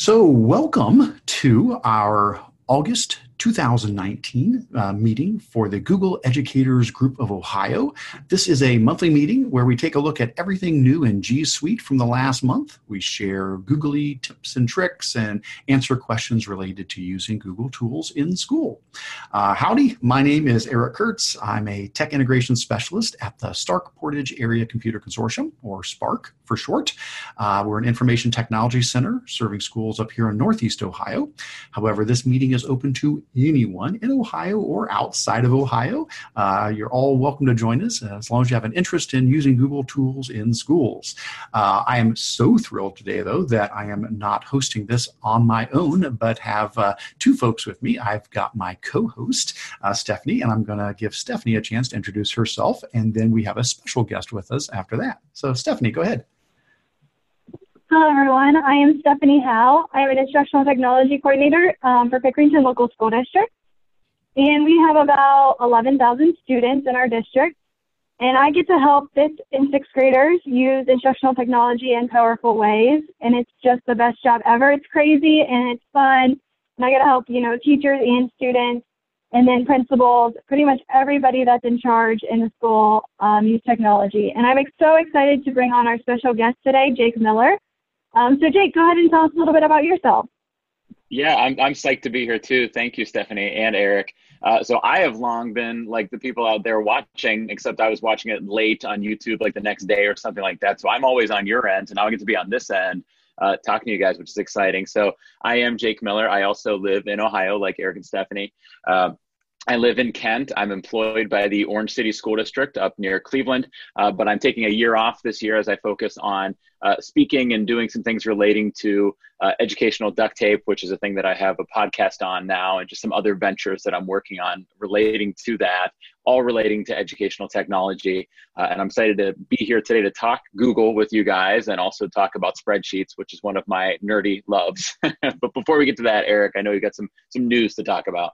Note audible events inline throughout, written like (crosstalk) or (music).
So, welcome to our August 2019 uh, meeting for the Google Educators Group of Ohio. This is a monthly meeting where we take a look at everything new in G Suite from the last month. We share googly tips and tricks and answer questions related to using Google tools in school. Uh, howdy, my name is Eric Curts. I'm a tech integration specialist at the Stark Portage Area Computer Consortium, or SPARC for short. Uh, we're an information technology center serving schools up here in Northeast Ohio. However, this meeting is open to anyone in Ohio or outside of Ohio. Uh, you're all welcome to join us as long as you have an interest in using Google tools in schools. Uh, I am so thrilled today, though, that I am not hosting this on my own, but have uh, two folks with me. I've got my co host, uh, Stephanie, and I'm going to give Stephanie a chance to introduce herself, and then we have a special guest with us after that. So, Stephanie, go ahead. Hello, everyone. I am Stephanie Howe. I am an instructional technology coordinator um, for Pickerington Local School District. And we have about 11,000 students in our district. And I get to help fifth and sixth graders use instructional technology in powerful ways. And it's just the best job ever. It's crazy and it's fun. And I get to help, you know, teachers and students and then principals, pretty much everybody that's in charge in the school um, use technology. And I'm so excited to bring on our special guest today, Jake Miller. Um, so, Jake, go ahead and tell us a little bit about yourself. Yeah, I'm, I'm psyched to be here too. Thank you, Stephanie and Eric. Uh, so I have long been like the people out there watching, except I was watching it late on YouTube, like the next day or something like that. So I'm always on your end, and now I get to be on this end uh, talking to you guys, which is exciting. So I am Jake Miller. I also live in Ohio, like Eric and Stephanie. Uh, I live in Kent. I'm employed by the Orange City School District up near Cleveland, uh, but I'm taking a year off this year as I focus on uh, speaking and doing some things relating to uh, educational duct tape, which is a thing that I have a podcast on now, and just some other ventures that I'm working on relating to that, all relating to educational technology. Uh, and I'm excited to be here today to talk Google with you guys and also talk about spreadsheets, which is one of my nerdy loves. (laughs) but before we get to that, Eric, I know you got some some news to talk about.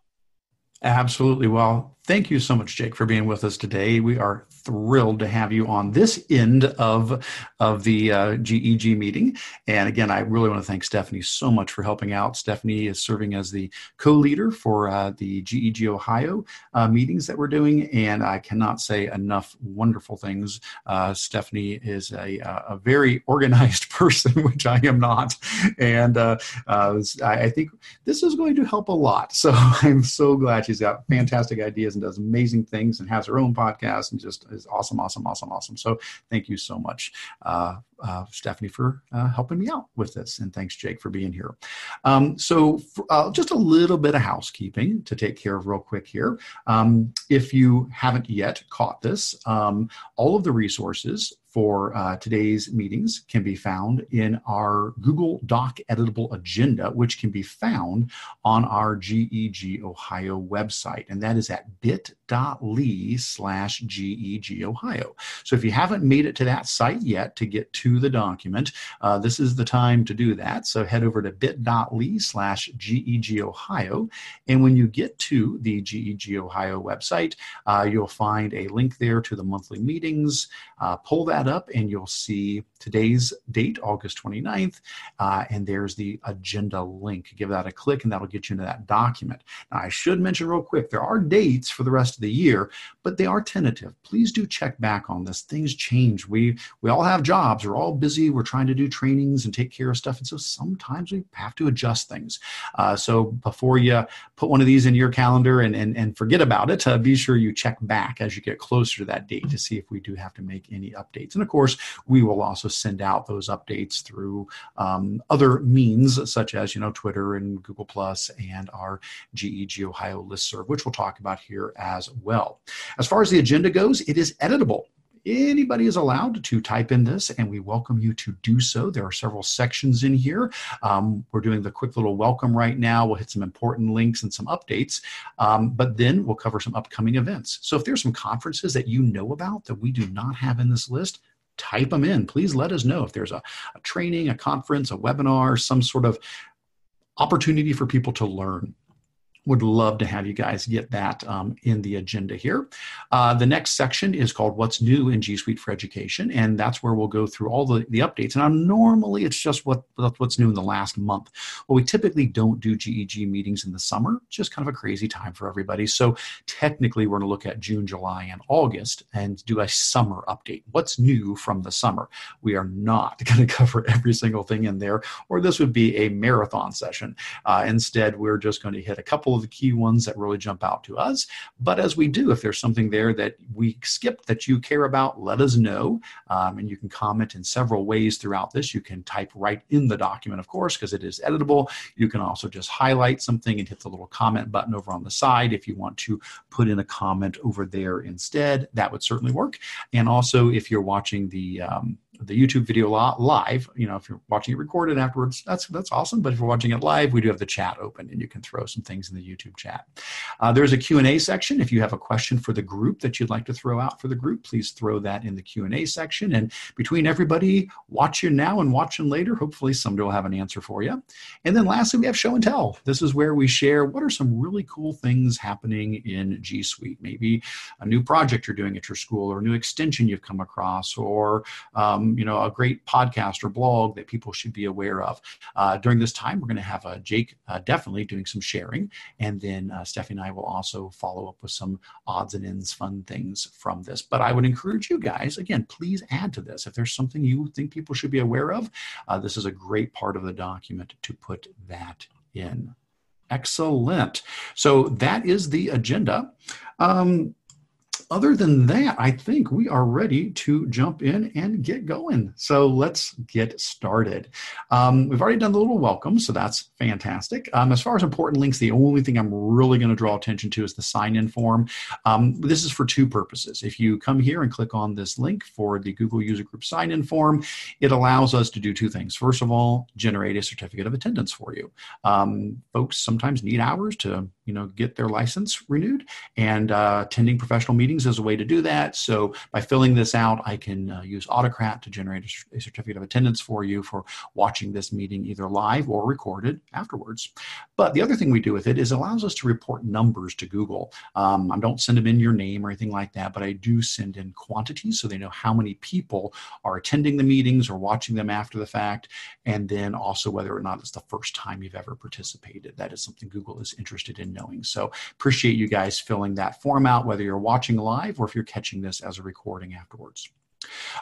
Absolutely. Well, thank you so much, Jake, for being with us today. We are thrilled to have you on this end of of the uh, GEG meeting. And again, I really want to thank Stephanie so much for helping out. Stephanie is serving as the co-leader for uh, the GEG Ohio uh, meetings that we're doing, and I cannot say enough wonderful things. Uh, Stephanie is a, a very (laughs) organized person, which I am not, and uh, uh, I think this is going to help a lot. So (laughs) I'm so glad she's got fantastic ideas and does amazing things and has her own podcast and just is awesome, awesome, awesome, awesome. So thank you so much, uh, uh, Stephanie, for uh, helping me out with this. And thanks, Jake, for being here. Um, so for, uh, just a little bit of housekeeping to take care of real quick here. Um, if you haven't yet caught this, um, all of the resources for uh, today's meetings can be found in our Google Doc editable agenda, which can be found on our GEG Ohio website. And that is at bit.ly slash GEG Ohio. So if you haven't made it to that site yet to get to the document, uh, this is the time to do that. So head over to bit.ly slash GEG Ohio. And when you get to the GEG Ohio website, uh, you'll find a link there to the monthly meetings. Uh, pull that that up and you'll see today's date, August 29th, uh, and there's the agenda link. Give that a click and that'll get you into that document. Now, I should mention real quick there are dates for the rest of the year, but they are tentative. Please do check back on this. Things change. We, we all have jobs, we're all busy, we're trying to do trainings and take care of stuff, and so sometimes we have to adjust things. Uh, so before you put one of these in your calendar and, and, and forget about it, uh, be sure you check back as you get closer to that date to see if we do have to make any updates. And of course, we will also send out those updates through um, other means such as you know Twitter and Google Plus and our GEG Ohio listserv, which we'll talk about here as well. As far as the agenda goes, it is editable anybody is allowed to type in this, and we welcome you to do so. There are several sections in here. Um, we're doing the quick little welcome right now. We'll hit some important links and some updates, um, but then we'll cover some upcoming events. So if there's some conferences that you know about that we do not have in this list, type them in. Please let us know if there's a, a training, a conference, a webinar, some sort of opportunity for people to learn would love to have you guys get that um, in the agenda here. Uh, the next section is called What's New in G Suite for Education, and that's where we'll go through all the, the updates. Now, normally it's just what what's new in the last month. Well, we typically don't do GEG meetings in the summer. Just kind of a crazy time for everybody. So technically, we're going to look at June, July, and August and do a summer update. What's new from the summer? We are not (laughs) going to cover every single thing in there, or this would be a marathon session. Uh, instead, we're just going to hit a couple of the key ones that really jump out to us. But as we do, if there's something there that we skipped that you care about, let us know. Um, and you can comment in several ways throughout this. You can type right in the document, of course, because it is editable. You can also just highlight something and hit the little comment button over on the side if you want to put in a comment over there instead. That would certainly work. And also, if you're watching the um, the YouTube video live. You know, if you're watching it recorded afterwards, that's that's awesome. But if you're watching it live, we do have the chat open, and you can throw some things in the YouTube chat. Uh, there's a Q&A section. If you have a question for the group that you'd like to throw out for the group, please throw that in the Q&A section. And between everybody watching now and watching later, hopefully somebody will have an answer for you. And then lastly, we have show and tell. This is where we share what are some really cool things happening in G Suite. Maybe a new project you're doing at your school, or a new extension you've come across, or um, you know, a great podcast or blog that people should be aware of. Uh, during this time, we're going to have uh, Jake uh, definitely doing some sharing, and then uh, Stephanie and I will also follow up with some odds and ends, fun things from this. But I would encourage you guys, again, please add to this. If there's something you think people should be aware of, uh, this is a great part of the document to put that in. Excellent. So that is the agenda. Um, other than that, I think we are ready to jump in and get going. So let's get started. Um, we've already done the little welcome, so that's fantastic. Um, as far as important links, the only thing I'm really going to draw attention to is the sign in form. Um, this is for two purposes. If you come here and click on this link for the Google User Group sign in form, it allows us to do two things. First of all, generate a certificate of attendance for you. Um, folks sometimes need hours to you know get their license renewed and uh, attending professional meetings is a way to do that. So by filling this out i can uh, use autocrat to generate a, a, certificate of attendance for you for watching this meeting either live or recorded afterwards. But the other thing we do with it is it allows us to report numbers to google. Um, i don't send them in your name or anything like that but i do send in quantities so they know how many people are attending the meetings or watching them after the fact and then also whether or not it's the first time you've ever participated. That is something google is interested in knowing. So appreciate you guys filling that form out, whether you're watching live or if you're catching this as a recording afterwards.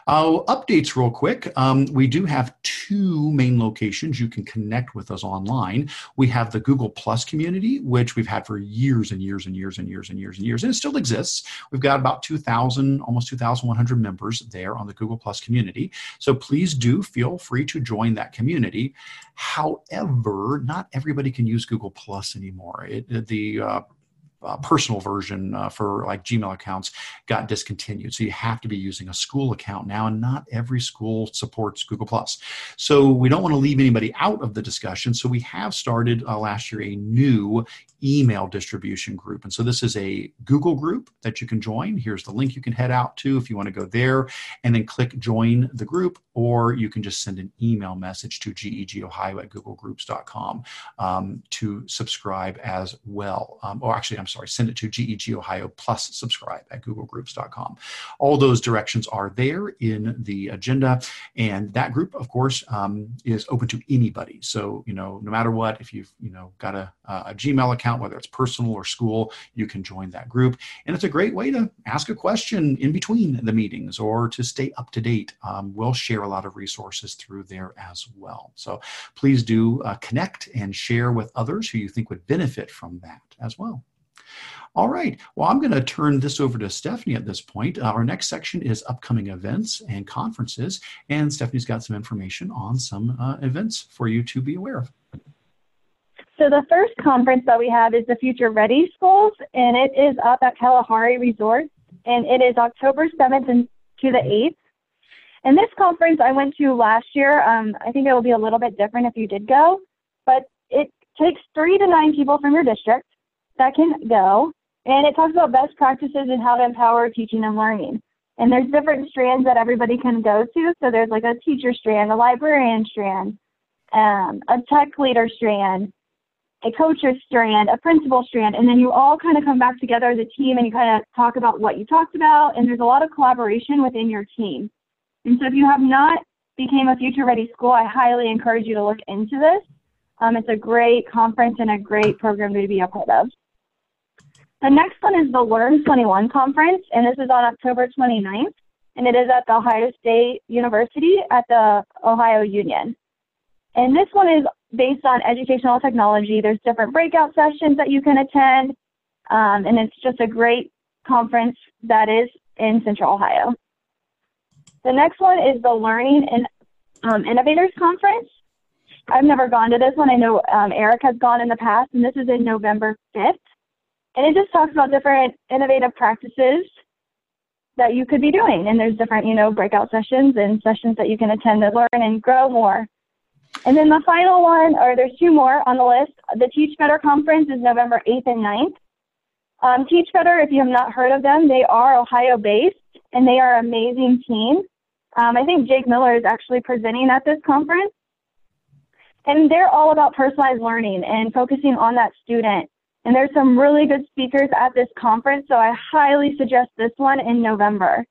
Uh, updates real quick. Um, we do have two main locations you can connect with us online. We have the Google Plus community, which we've had for years and years and years and years and years and years, and it still exists. We've got about 2,000, almost 2,100 members there on the Google Plus community. So please do feel free to join that community. However, not everybody can use Google Plus anymore. It, the uh, uh, personal version uh, for like Gmail accounts got discontinued. So you have to be using a school account now, and not every school supports Google Plus. So we don't want to leave anybody out of the discussion. So we have started uh, last year a new email distribution group. And so this is a Google group that you can join. Here's the link you can head out to if you want to go there and then click join the group, or you can just send an email message to gegohio at googlegroups.com um, to subscribe as well. Um, or actually, I'm sorry, send it to GEG Ohio plus subscribe at googlegroups.com. All those directions are there in the agenda. And that group, of course, um, is open to anybody. So, you know, no matter what, if you've, you know, got a, a Gmail account, whether it's personal or school, you can join that group. And it's a great way to ask a question in between the meetings or to stay up to date. Um, we'll share a lot of resources through there as well. So please do uh, connect and share with others who you think would benefit from that as well. All right. Well, I'm going to turn this over to Stephanie at this point. Uh, our next section is upcoming events and conferences, and Stephanie's got some information on some uh, events for you to be aware of. So the first conference that we have is the Future Ready Schools, and it is up at Kalahari Resort, and it is October 7th and to the 8th. And this conference I went to last year. Um, I think it will be a little bit different if you did go, but it takes three to nine people from your district that can go, and it talks about best practices and how to empower teaching and learning. And there's different strands that everybody can go to. So there's like a teacher strand, a librarian strand, um, a tech leader strand, a coach's strand, a principal strand, and then you all kind of come back together as a team and you kind of talk about what you talked about. And there's a lot of collaboration within your team. And so if you have not became a future ready school, I highly encourage you to look into this. Um, it's a great conference and a great program to be a part of. The next one is the Learn 21 conference, and this is on October 29th, and it is at the Ohio State University at the Ohio Union. And this one is based on educational technology. There's different breakout sessions that you can attend, um, and it's just a great conference that is in Central Ohio. The next one is the Learning and um, Innovators Conference. I've never gone to this one. I know um, Eric has gone in the past, and this is in November 5th. And it just talks about different innovative practices that you could be doing. And there's different, you know, breakout sessions and sessions that you can attend to learn and grow more. And then the final one, or there's two more on the list. The Teach Better Conference is November 8th and 9th. Um, Teach Better, if you have not heard of them, they are Ohio based and they are an amazing team. Um, I think Jake Miller is actually presenting at this conference. And they're all about personalized learning and focusing on that student. And there's some really good speakers at this conference, so I highly suggest this one in November.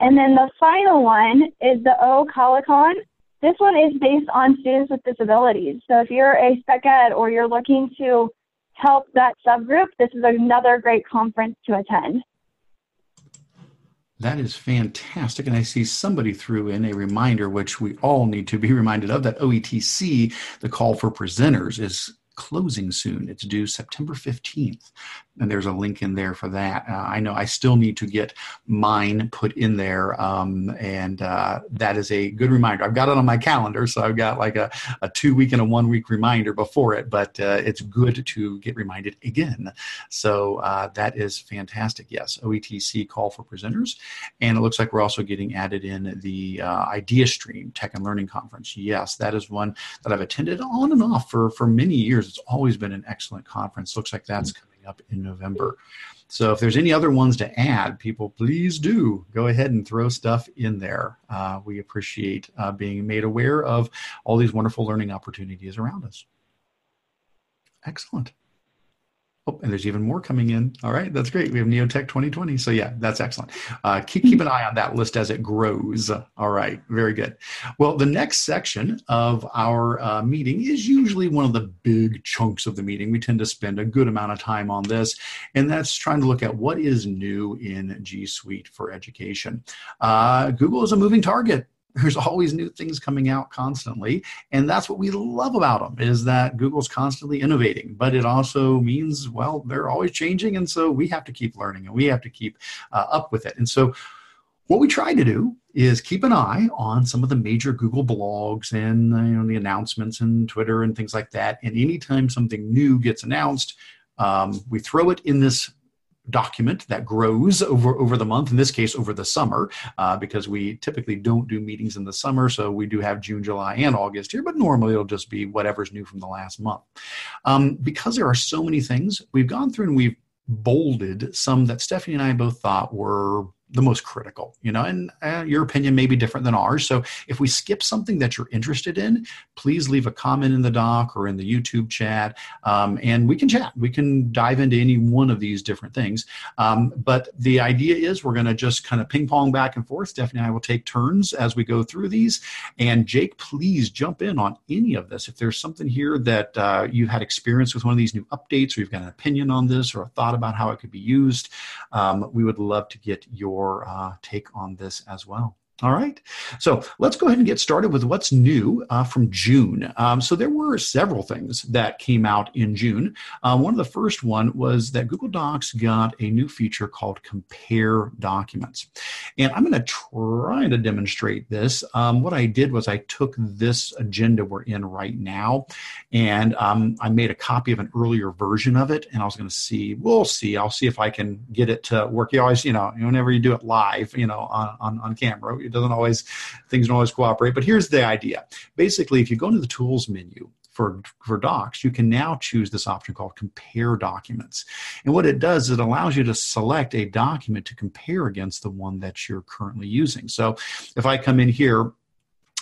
And then the final one is the OCALICON. This one is based on students with disabilities. So if you're a spec ed or you're looking to help that subgroup, this is another great conference to attend. That is fantastic. And I see somebody threw in a reminder, which we all need to be (laughs) reminded of that OETC, the call for presenters, is closing soon. It's due September 15th and there's a link in there for that. Uh, I know I still need to get mine put in there, um, and uh, that is a good reminder. I've got it on my calendar, so I've got like a, a two week and a one week reminder before it, but uh, it's good to get reminded again. So uh, that is fantastic. Yes, OETC call for presenters, and it looks like we're also getting added in the uh, Idea Stream Tech and Learning Conference. Yes, that is one that I've attended on and off for for many years. It's always been an excellent conference. Looks like that's coming up in November. So if there's any other ones to add, people, please do go ahead and throw stuff in there. Uh, we appreciate uh, being made aware of all these wonderful learning opportunities around us. Excellent. Oh, and there's even more coming in. All right, that's great. We have Neotech 2020. So yeah, that's excellent. Uh, keep keep an eye on that list as it grows. All right, very good. Well, the next section of our uh, meeting is usually one of the big chunks of the meeting. We tend to spend a good amount of time on this, and that's trying to look at what is new in G Suite for education. Uh, Google is a moving target there's always new things coming out constantly and that's what we love about them is that google's constantly innovating but it also means well they're always changing and so we have to keep learning and we have to keep uh, up with it. And so what we try to do is keep an eye on some of the major google blogs and you know the announcements and twitter and things like that and anytime something new gets announced um, we throw it in this document that grows over over the month in this case over the summer uh, because we typically don't do meetings in the summer so we do have june july and august here but normally it'll just be whatever's new from the last month. Um, because there are so many things we've gone through and we've bolded some that stephanie and i both thought were the most critical, you know, and uh, your opinion may be different than ours. So if we skip something that you're interested in, please leave a comment in the doc or in the YouTube chat, um, and we can chat. We can dive into any one of these different things. Um, but the idea is we're going to just kind of ping pong back and forth. Stephanie and I will take turns as we go through these. And Jake, please jump in on any of this. If there's something here that uh, you've had experience with one of these new updates, or you've got an opinion on this, or a thought about how it could be used, um, we would love to get your your uh, take on this as well. All right. So let's go ahead and get started with what's new uh, from June. Um, so there were several things that came out in June. Um, one of the first one was that Google Docs got a new feature called Compare Documents. And I'm going to try to demonstrate this. Um, what I did was I took this agenda we're in right now and um, I made a copy of an earlier version of it. And I was going to see, we'll see. I'll see if I can get it to work. You always, you know, whenever you do it live, you know, on, on, on camera, doesn't always things don't always cooperate. But here's the idea. Basically, if you go into the tools menu for, for docs, you can now choose this option called compare documents. And what it does, is it allows you to select a document to compare against the one that you're currently using. So if I come in here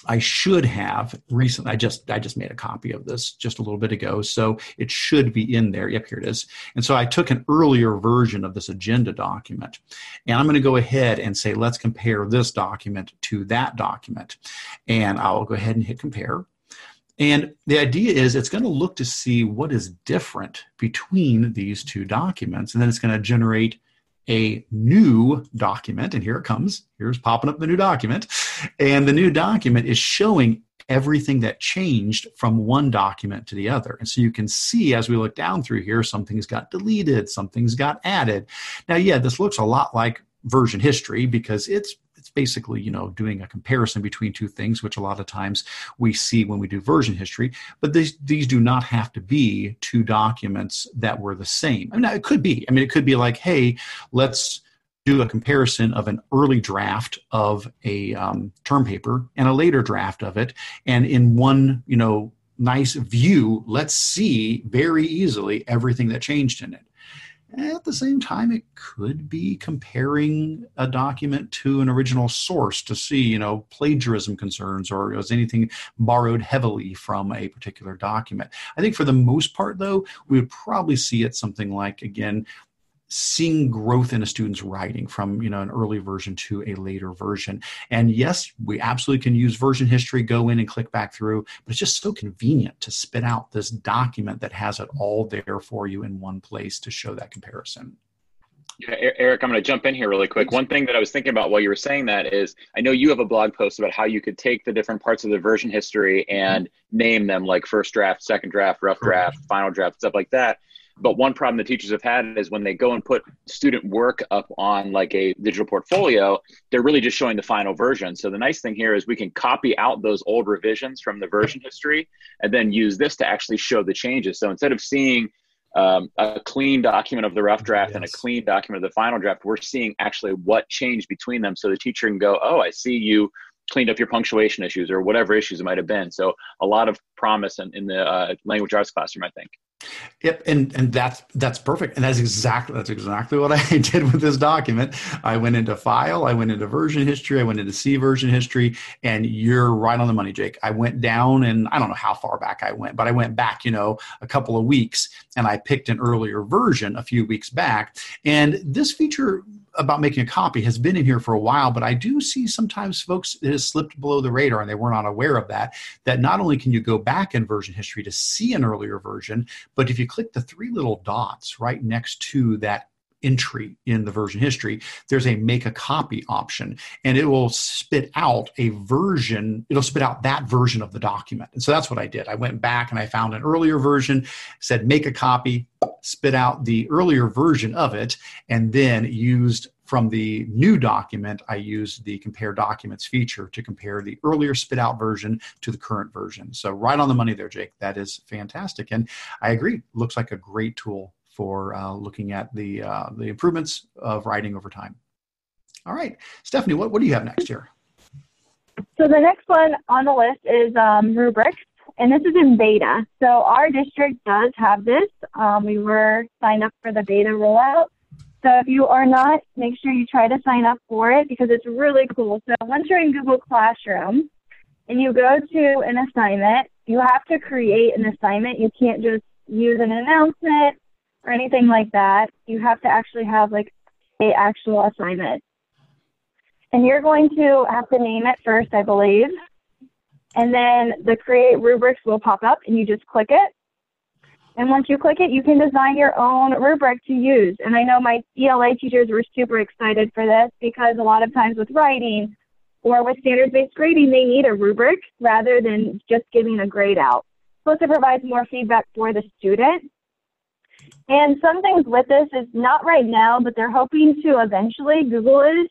I should have recently. I just I just made a copy of this just a little bit ago, so it should be in there. Yep, here it is. And so I took an earlier version of this agenda document, and I'm going to go ahead and say let's compare this document to that document, and I'll go ahead and hit compare. And the idea is it's going to look to see what is different between these two documents, and then it's going to generate a new document. And here it comes. Here's popping up the new document. And the new document is showing everything that changed from one document to the other. And so you can see as we look down through here, something's got deleted, something's got added. Now, yeah, this looks a lot like version history because it's it's basically you know doing a comparison between two things which a lot of times we see when we do version history but these these do not have to be two documents that were the same i mean it could be i mean it could be like hey let's do a comparison of an early draft of a um, term paper and a later draft of it and in one you know nice view let's see very easily everything that changed in it at the same time, it could be comparing a document to an original source to see, you know, plagiarism concerns or is anything borrowed heavily from a particular document. I think for the most part, though, we would probably see it something like, again, seeing growth in a student's writing from you know an early version to a later version. And yes we absolutely can use version history go in and click back through but it's just so convenient to spit out this document that has it all there for you in one place to show that comparison. Yeah, Eric, I'm going to jump in here really quick. One thing that I was thinking about while you were saying that is I know you have a blog post about how you could take the different parts of the version history and mm-hmm. name them like first draft, second draft, rough draft, final draft, stuff like that. But one problem the teachers have had is when they go and put student work up on like a digital portfolio, they're really just showing the final version. So the nice thing here is we can copy out those old revisions from the version history and then use this to actually show the changes. So instead of seeing um, a clean document of the rough draft yes. and a clean document of the final draft, we're seeing actually what changed between them. So the teacher can go, oh, I see you cleaned up your punctuation issues or whatever issues it might have been. So a lot of promise in, in the uh, language arts classroom, I think. Yep, and and that's that's perfect, and that's exactly that's exactly what (laughs) I did with this document. I went into file, I went into version history, I went into see version history, and you're right on the money, Jake. I went down, and I don't know how far back I went, but I went back, you know, a couple of weeks, and I picked an earlier version a few weeks back, and this feature about making a copy has been in here for a while, but I do see sometimes folks it has slipped below the radar and they were not aware of that. That not only can you go back in version history to see an earlier version, but if you click the three little dots right next to that entry in the version history, there's a make a copy option and it will spit out a version, it'll spit out that version of the document. And so that's what I did. I went back and I found an earlier version, said make a copy, spit out the earlier version of it, and then used from the new document, I used the compare documents feature to compare the earlier spit out version to the current version. So, right on the money there, Jake. That is fantastic. And I agree, looks like a great tool for uh, looking at the, uh, the improvements of writing over time. All right, Stephanie, what, what do you have next here? So, the next one on the list is um, rubrics and this is in beta. So our district does have this. Um, we were signed up for the beta rollout. So if you are not, make sure you try to sign up for it because it's really cool. So once you're in Google Classroom and you go to an assignment, you have to create an assignment. You can't just use an announcement or anything like that. You have to actually have like a actual assignment. And you're going to have to name it first, I believe. And then the create rubrics will pop up and you just click it. And once you click it, you can design your own rubric to use. And I know my ELA teachers were super excited for this because a lot of times with writing or with standards-based grading, they need a rubric rather than just giving a grade out. Plus it provides more feedback for the student. And some things with this is not right now, but they're hoping to eventually, Google is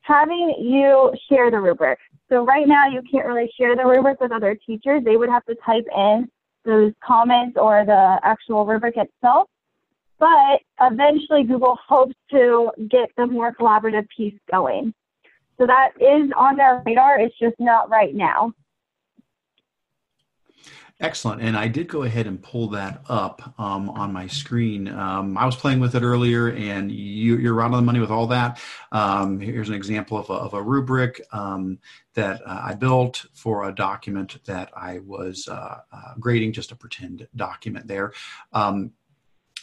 having you share the rubric. So right now you can't really share the rubric with other teachers. They would have to type in those comments or the actual rubric itself. But eventually Google hopes to get the more collaborative piece going. So that is on their radar. It's just not right now. Excellent. And I did go ahead and pull that up um, on my screen. Um, I was playing with it earlier, and you, are right on the money with all that. Um, here's an example of a, of a rubric um, that uh, I built for a document that I was uh, uh, grading, just a pretend document there. Um,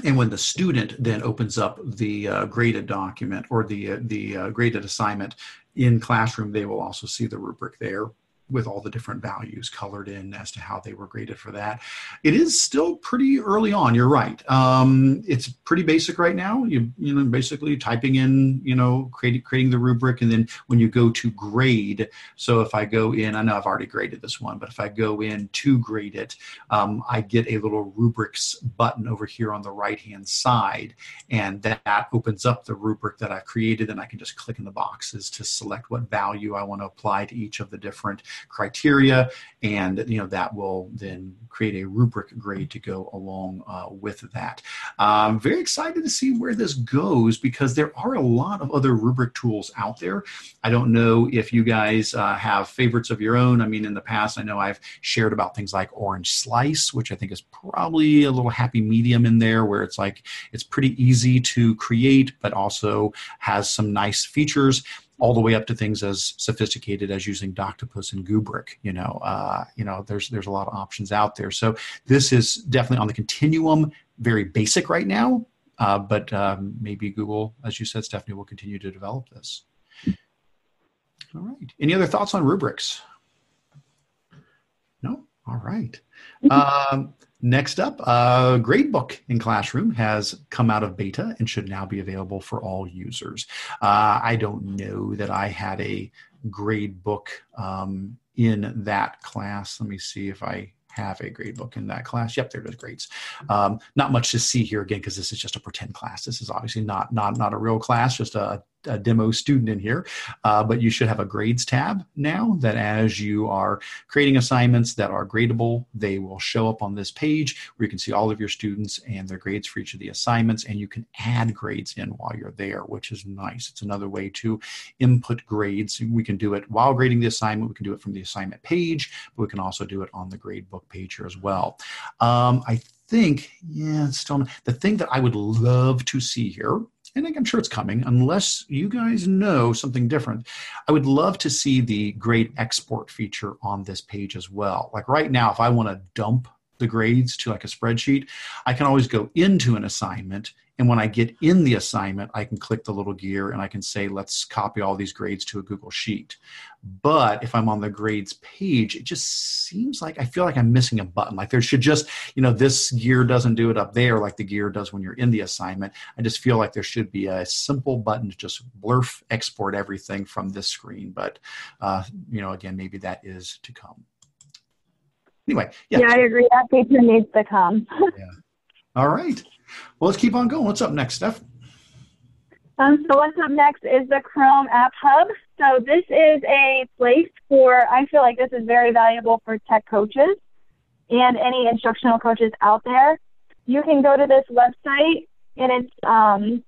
and when the student then opens up the uh, graded document or the uh, the uh, graded assignment in classroom, they will also see the rubric there with all the different values colored in as to how they were graded for that. It is still pretty early on. You're right. Um, it's pretty basic right now. You you know basically typing in you know creating creating the rubric and then when you go to grade. So if I go in, I know I've already graded this one, but if I go in to grade it, um, I get a little rubrics button over here on the right hand side, and that opens up the rubric that I've created, and I can just click in the boxes to select what value I want to apply to each of the different criteria, and you know that will then create a rubric grade to go along uh, with that. I'm very excited to see where this goes because there are a lot of other rubric tools out there. I don't know if you guys uh, have favorites of your own. I mean, in the past, I know I've shared about things like Orange Slice, which I think is probably a little happy medium in there where it's like it's pretty easy to create, but also has some nice features all the way up to things as sophisticated as using Doctopus and Goobric. You know, uh, you know, there's there's a lot of options out there. So this is definitely on the continuum, very basic right now. Uh, but um, maybe Google, as you said, Stephanie, will continue to develop this. All right. Any other thoughts on rubrics? No. All right. (laughs) Um, Next up, uh, Gradebook in Classroom has come out of beta and should now be available for all users. Uh, I don't know that I had a gradebook um, in that class. Let me see if I have a gradebook in that class. Yep, there it is, grades. Um, not much to see here again because this is just a pretend class. This is obviously not not not a real class, just a a demo student in here, uh, but you should have a grades tab now that as you are creating assignments that are gradable, they will show up on this page where you can see all of your students and their grades for each of the assignments, and you can add grades in while you're there, which is nice. It's another way to input grades. We can do it while grading the assignment. We can do it from the assignment page, but we can also do it on the gradebook page here as well. Um, I think, yeah, still the thing that I would love to see here and I'm sure it's coming, unless you guys know something different. I would love to see the grade export feature on this page as well. Like right now, if I want to dump the grades to like a spreadsheet, I can always go into an assignment and when I get in the assignment, I can click the little gear and I can say, let's copy all these grades to a Google Sheet. But if I'm on the grades page, it just seems like I feel like I'm missing a button. Like there should just, you know, this gear doesn't do it up there like the gear does when you're in the assignment. I just feel like there should be a simple button to just blurf export everything from this screen. But, uh, you know, again, maybe that is to come. Anyway, yeah. Yeah, I agree. That feature needs to come. (laughs) yeah. All right. Well, let's keep on going. What's up next, Steph? Um, so what's up next is the Chrome App Hub. So this is a place for, I feel like this is very valuable for tech coaches and any instructional coaches out there. You can go to this website and it um,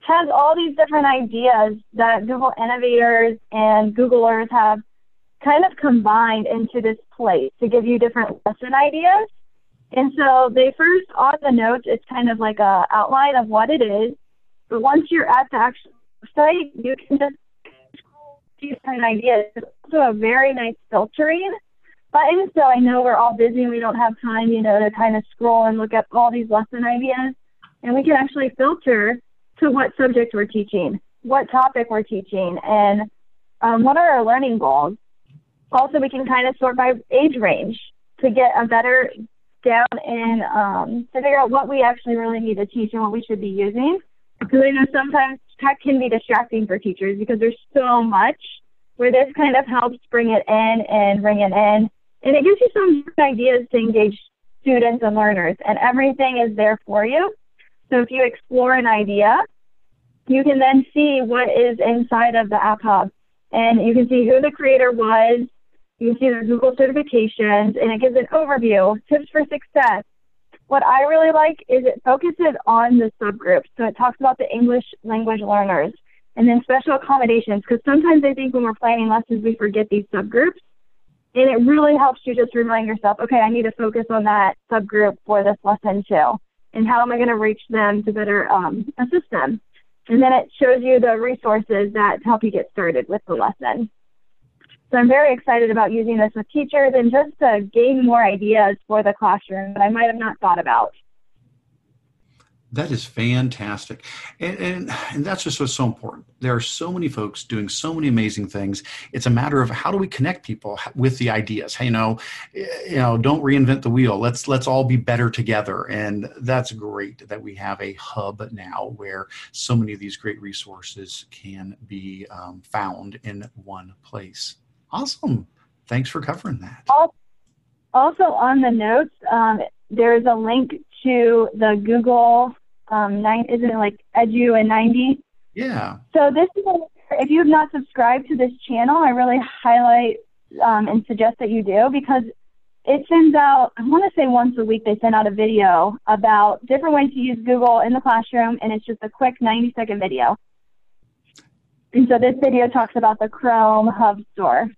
has all these different ideas that Google innovators and Googlers have kind of combined into this place to give you different lesson ideas. And so they first on the notes, it's kind of like a outline of what it is. But once you're at the actual site, you can just see different ideas. It's also a very nice filtering button. So I know we're all busy and we don't have time, you know, to kind of scroll and look at all these lesson ideas. And we can actually filter to what subject we're teaching, what topic we're teaching, and um, what are our learning goals. Also, we can kind of sort by age range to get a better down and um, to figure out what we actually really need to teach and what we should be using. Because I know sometimes tech can be distracting for teachers because there's so much where this kind of helps bring it in and bring it in. And it gives you some ideas to engage students and learners, and everything is there for you. So if you explore an idea, you can then see what is inside of the App Hub. And you can see who the creator was, you see their Google certifications, and it gives an overview, tips for success. What I really like is it focuses on the subgroups. So it talks about the English language learners and then special accommodations, because sometimes I think when we're planning lessons, we forget these subgroups. And it really helps you just remind yourself, okay, I need to focus on that subgroup for this lesson too. And how am I going to reach them to better um, assist them? And then it shows you the resources that help you get started with the lesson. So I'm very excited about using this with teachers and just to gain more ideas for the classroom that I might have not thought about. That is fantastic. And, and, and, that's just what's so important. There are so many folks doing so many amazing things. It's a matter of how do we connect people with the ideas? Hey, you know, you know, don't reinvent the wheel. Let's let's all be better together. And that's great that we have a hub now where so many of these great resources can be um, found in one place. Awesome. Thanks for covering that. Also on the notes, um, there's a link to the Google um, nine. Isn't it like Edu in 90? Yeah. So this is a, if you have not subscribed to this channel, I really highlight um, and suggest that you do because it sends out. I want to say once a week they send out a video about different ways to use Google in the classroom, and it's just a quick 90 second video. And so this video talks about the Chrome Hub Store.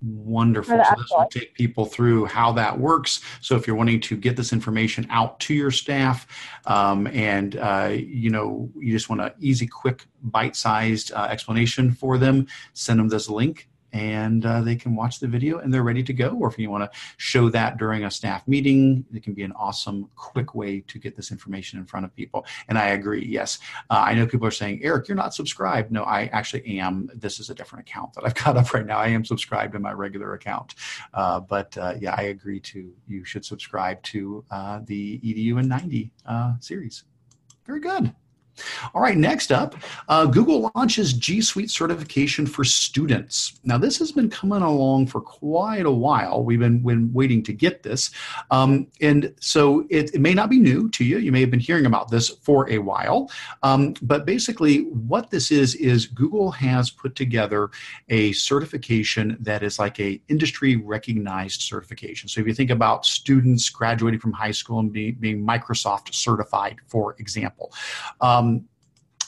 Wonderful. So this will take people through how that works. So if you're wanting to get this information out to your staff, um, and uh, you know you just want an easy, quick, bite-sized uh, explanation for them, send them this link and uh, they can watch the video and they're ready to go. Or if you want to show that during a staff meeting, it can be an awesome, quick way to get this information in front of people. And I agree, yes. Uh, I know people are saying, Eric, you're not subscribed. No, I actually am. This is a different account that I've (laughs) got up right now. I am subscribed in my regular account. Uh, but uh, yeah, I agree to you should subscribe to uh, the EDU in 90 uh, series. Very good. All right, next up, uh, Google launches G Suite certification for students. Now, this has been coming along for quite a while. We've been, been waiting to get this. Um, and so it, it, may not be new to you. You may have been hearing about this for a while. Um, but basically, what this is, is Google has put together a certification that is like a industry recognized certification. So if you think about students graduating from high school and be, being Microsoft certified, for example. Um,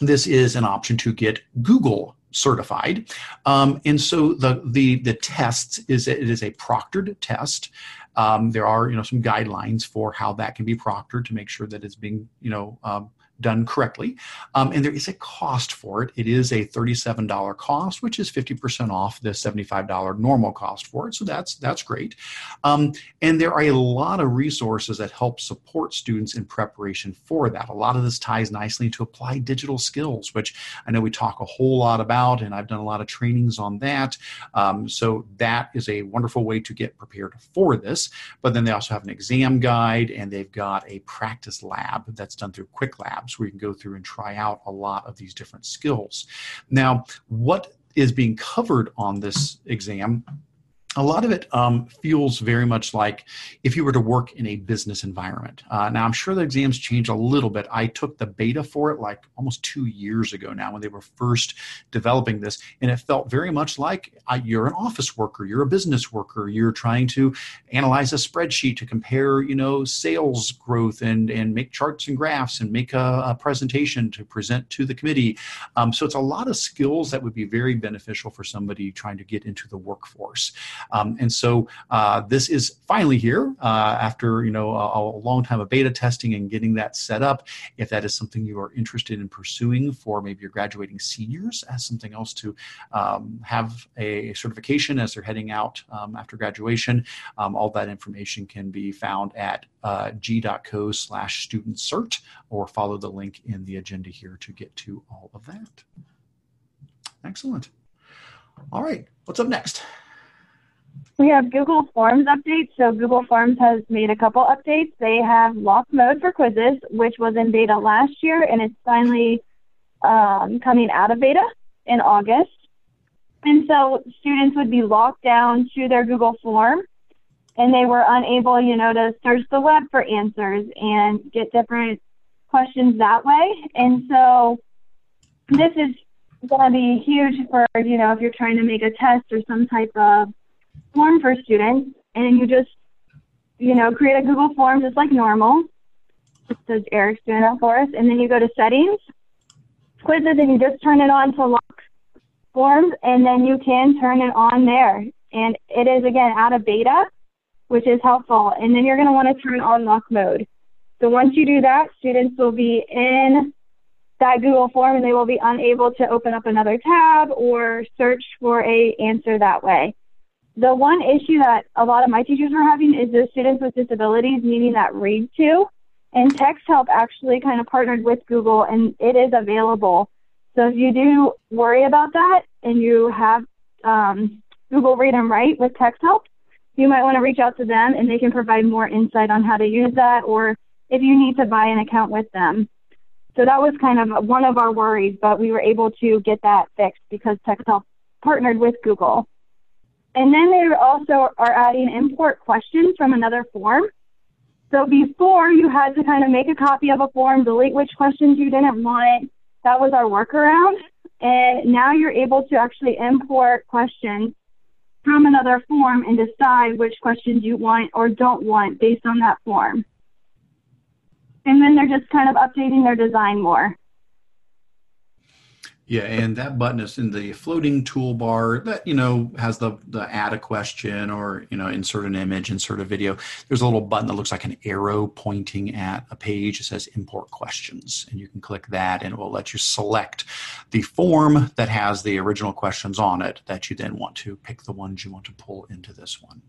this is an option to get Google certified. Um, and so the, the, the test is it is a proctored test. Um, there are you know some guidelines for how that can be proctored to make sure that it's being you know um, done correctly. Um, and there is a cost for it. It is a $37 cost, which is 50% off the $75 normal cost for it. So that's that's great. Um, and there are a lot of resources that help support students in preparation for that. A lot of this ties nicely to applied digital skills, which I know we talk a whole lot about, and I've done a lot of trainings on that. Um, so that is a wonderful way to get prepared for this. But then they also have an exam guide, and they've got a practice lab that's done through Qwiklab labs where you can go through and try out a lot of these different skills. Now, what is being covered on this exam a lot of it um, feels very much like if you were to work in a business environment. Uh, now, I'm sure the exams change a little bit. I took the beta for it like almost two years ago now when they were first developing this, and it felt very much like uh, you're an office worker, you're a business worker, you're trying to analyze a spreadsheet to compare, you know, sales growth and and make charts and graphs and make a, a presentation to present to the committee. Um, so it's a lot of skills that would be very beneficial for somebody trying to get into the workforce. Um, and so uh, this is finally here uh, after you know a, a, long time of beta testing and getting that set up. If that is something you are interested in pursuing for maybe your graduating seniors as something else to um, have a certification as they're heading out um, after graduation, um, all that information can be found at uh, g.co slash student cert or follow the link in the agenda here to get to all of that. Excellent. All right, what's up next? We have Google Forms updates. So Google Forms has made a couple updates. They have lock mode for quizzes, which was in beta last year, and it's finally um, coming out of beta in August. And so students would be locked down to their Google form, and they were unable, you know, to search the web for answers and get different questions that way. And so this is going to be huge for, you know, if you're trying to make a test or some type of form for students, and you just, you know, create a Google form just like normal. So Eric's doing that for us. And then you go to settings, quizzes, and you just turn it on to lock forms, and then you can turn it on there. And it is, again, out of beta, which is helpful. And then you're going to want to turn on lock mode. So once you do that, students will be in that Google form and they will be unable to open up another tab or search for a answer that way. The one issue that a lot of my teachers are having is the students with disabilities needing that read to. And TextHelp actually kind of partnered with Google and it is available. So if you do worry about that and you have um, Google Read and Write with TextHelp, you might want to reach out to them and they can provide more insight on how to use that or if you need to buy an account with them. So that was kind of one of our worries, but we were able to get that fixed because TextHelp partnered with Google. And then they also are adding import questions from another form. So before you had to kind of make a copy of a form, delete which questions you didn't want. That was our workaround. And now you're able to actually import questions from another form and decide which questions you want or don't want based on that form and then they're just kind of updating their design more. Yeah, and that button is in the floating toolbar that you know has the the add a question or you know insert an image, insert a video. There's a little button that looks like an arrow pointing at a page. It says import questions, and you can click that, and it will let you select the form that has the original questions on it that you then want to pick the ones you want to pull into this one.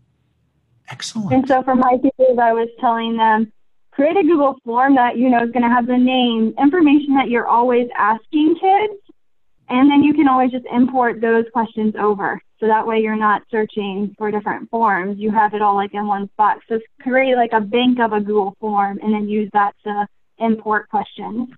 Excellent. And so for my teachers, I was telling them create a Google form that you know is going to have the name, information that you're always asking kids, and then you can always just import those questions over. So that way you're not searching for different forms. You have it all like in one spot. So create like a bank of a Google form and then use that to import questions.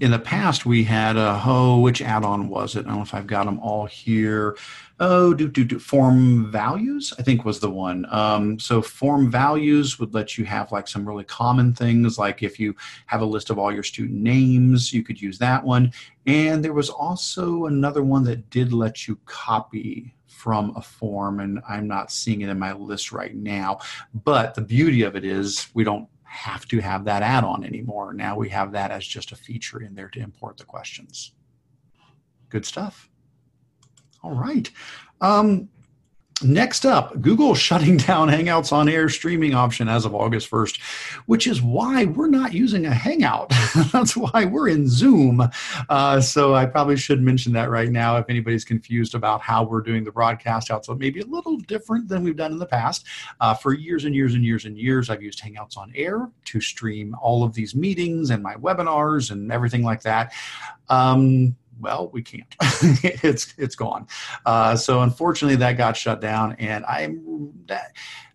In the past, we had a, oh, which add-on was it? I don't know if I've got them all here oh, do, do, do, form values, I think was the one. Um, so form values would let you have like some really common things, like if you have a list of all your student names, you could use that one. And there was also another one that did let you copy from a form, and I'm not seeing it in my list right now. But the beauty of it is we don't have to have that add-on anymore. Now we have that as just a feature in there to import the questions. Good stuff. All right. Um, Next up, Google (laughs) shutting down Hangouts on Air streaming option as of August 1st, which is why we're not using a Hangout. (laughs) That's why we're in Zoom. Uh, so I probably should mention that right now if anybody's confused about how we're doing the broadcast out. So it may be a little different than we've done in the past. Uh, for years and years and years and years, I've used Hangouts on Air to stream all of these meetings and my webinars and everything like that. Um, well, we can't. (laughs) it's it's gone. Uh, so unfortunately, that got shut down, and I'm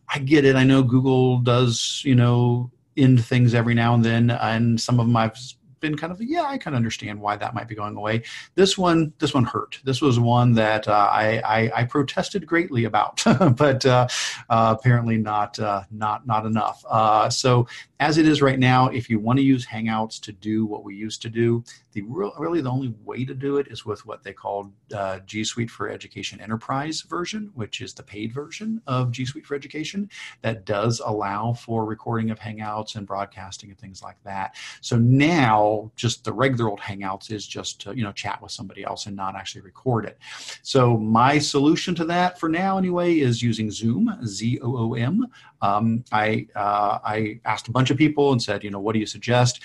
I get it. I know Google does you know end things every now and then, and some of them I've been kind of yeah, I can understand why that might be going away. This one, this one hurt. This was one that uh, I, I, I protested greatly about, (laughs) but uh, uh, apparently not uh, not not enough. Uh, so as it is right now, if you want to use Hangouts to do what we used to do, the real, really the only way to do it is with what they call uh, G Suite for Education Enterprise version, which is the paid version of G Suite for Education that does allow for recording of Hangouts and broadcasting and things like that. So now, just the regular old Hangouts is just to you know chat with somebody else and not actually record it. So my solution to that for now, anyway, is using Zoom, Z O O M. Um, I uh, I asked a bunch of people and said, you know, what do you suggest?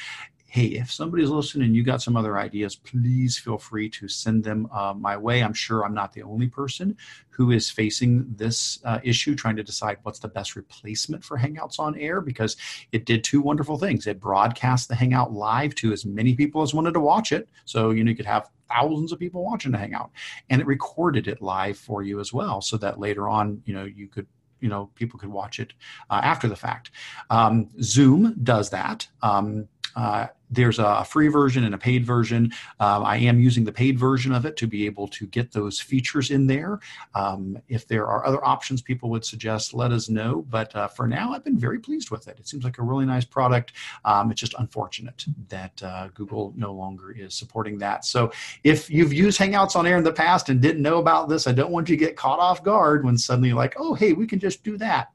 hey, if somebody's listening and you got some other ideas, please feel free to send them uh, my way. I'm sure I'm not the only person who is facing this uh, issue, trying to decide what's the best replacement for Hangouts on Air because it did two wonderful things. It broadcast the Hangout live to as many people as wanted to watch it. So, you know, you could have thousands of people watching the Hangout. And it recorded it live for you as well so that later on, you know, you could you know people could watch it uh, after the fact. Um, zoom does that. Um, uh, there's a free version and a paid version. Um, I am using the paid version of it to be able to get those features in there. Um, if there are other options people would suggest, let us know. But uh, for now, I've been very pleased with it. It seems like a really nice product. Um, it's just unfortunate that uh, Google no longer is supporting that. So if you've used Hangouts on Air in the past and didn't know about this, I don't want you to get caught off guard when suddenly like, oh, hey, we can just do that.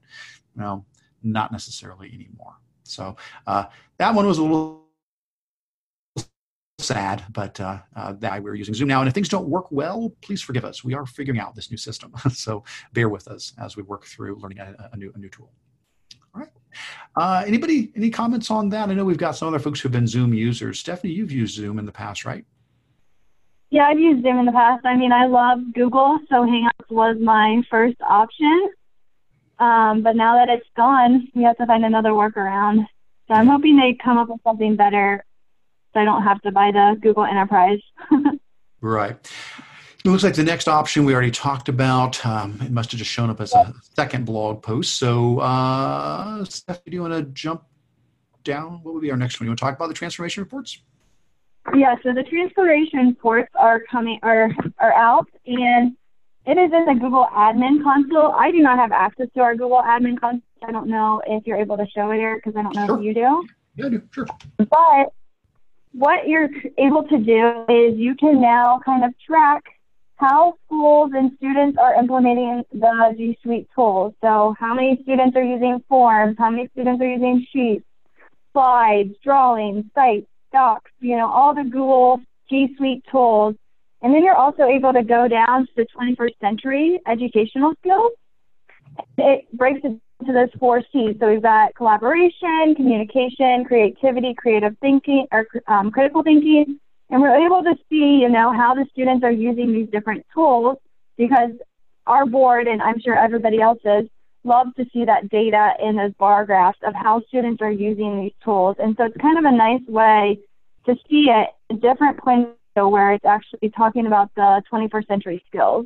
No, not necessarily anymore. So uh, that one was a little sad, but uh, uh, that we're using Zoom now. And if things don't work well, please forgive us. We are figuring out this new system, (laughs) so bear with us as we work through learning a, a new a new tool. All right. Uh, anybody, any comments on that? I know we've got some other folks who've been Zoom users. Stephanie, you've used Zoom in the past, right? Yeah, I've used Zoom in the past. I mean, I love Google, so Hangouts was my first option. Um, but now that it's gone, we have to find another workaround. So I'm hoping they come up with something better so I don't have to buy the Google Enterprise. (laughs) right. It looks like the next option we already talked about. Um, it must have just shown up as a second blog post. So, uh, Steph, do you want to jump down? What would be our next one? You want to talk about the transformation reports? Yeah. So the transformation reports are coming are are out, and it is in the Google Admin Console. I do not have access to our Google Admin Console. I don't know if you're able to show it here because I don't know sure. if you do. Yeah, I do. Sure. But what you're able to do is you can now kind of track how schools and students are implementing the G Suite tools. So, how many students are using forms? How many students are using sheets, slides, drawings, sites, docs, you know, all the Google G Suite tools. And then you're also able to go down to the 21st century educational skills. It breaks it into those four C's. So we've got collaboration, communication, creativity, creative thinking, or um, critical thinking, and we're able to see, you know, how the students are using these different tools because our board, and I'm sure everybody else's, love to see that data in those bar graphs of how students are using these tools. And so it's kind of a nice way to see it a different point where it's actually talking about the 21st century skills.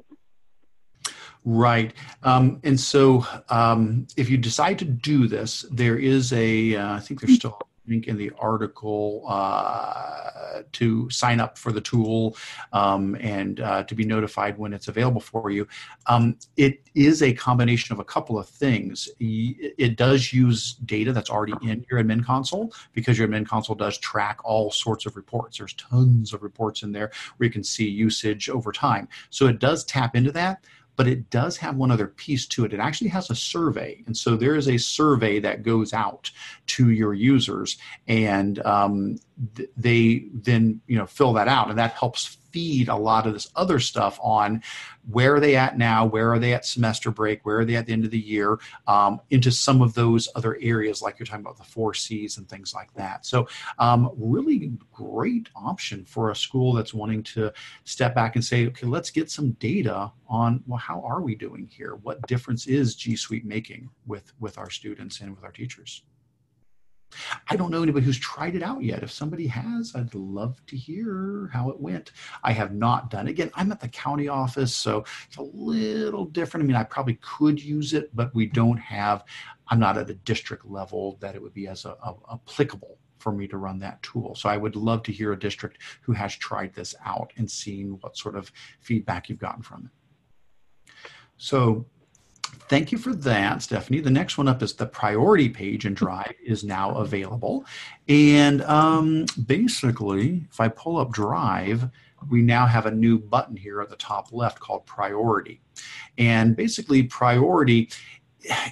Right. Um, and so um, if you decide to do this, there is a. Uh, I think there's still a link in the article uh, to sign up for the tool um, and uh, to be notified when it's available for you. Um, it is a combination of a couple of things. It does use data that's already in your admin console because your admin console does track all sorts of reports. There's tons of reports in there where you can see usage over time. So it does tap into that but it does have one other piece to it. It actually has a survey. And so there is a survey that goes out to your users and um, th- they then, you know, fill that out and that helps feed a lot of this other stuff on where are they at now, where are they at semester break, where are they at the end of the year, um, into some of those other areas like you're talking about the four C's and things like that. So, um, really great option for a school that's wanting to step back and say, okay, let's get some data on well, how are we doing here? What difference is G Suite making with with our students and with our teachers? I don't know anybody who's tried it out yet. If somebody has, I'd love to hear how it went. I have not done it. Again, I'm at the county office, so it's a little different. I mean, I probably could use it, but we don't have, I'm not at a district level that it would be as a, a, applicable for me to run that tool. So I would love to hear a district who has tried this out and seen what sort of feedback you've gotten from it. So Thank you for that, Stephanie. The next one up is the priority page in Drive is now available. And um, basically, if I pull up Drive, we now have a new button here at the top left called priority. And basically, priority,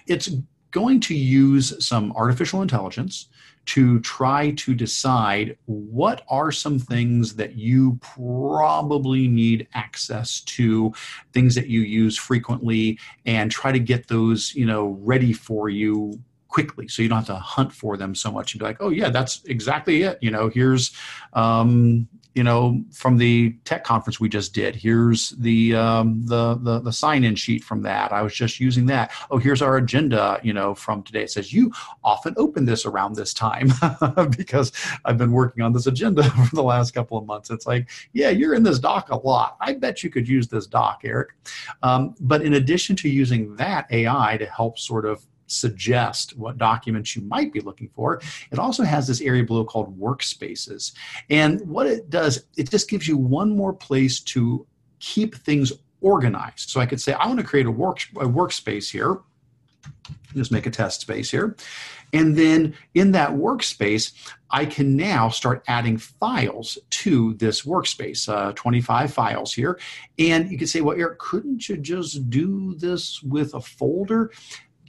it's going to use some artificial intelligence to try to decide what are some things that you probably need access to things that you use frequently and try to get those you know ready for you quickly so you don't have to hunt for them so much and be like oh yeah that's exactly it you know here's um, you know from the tech conference we just did. Here's the um, the the, the sign in sheet from that. I was just using that. Oh here's our agenda you know from today. It says you often open this around this time (laughs) because i've been working on this agenda (laughs) for the last couple of months. It's like yeah you're in this doc a lot. I bet you could use this doc eric. Um, but in addition to using that ai to help sort of suggest what documents you might be looking for. It also has this area below called workspaces. And what it does, it just gives you one more place to keep things organized. So I could say, I want to create a, work, a workspace here. Just make a test space here. And then in that workspace, I can now start adding files to this workspace, uh, 25 files here. And you can say, well, Eric, couldn't you just do this with a folder?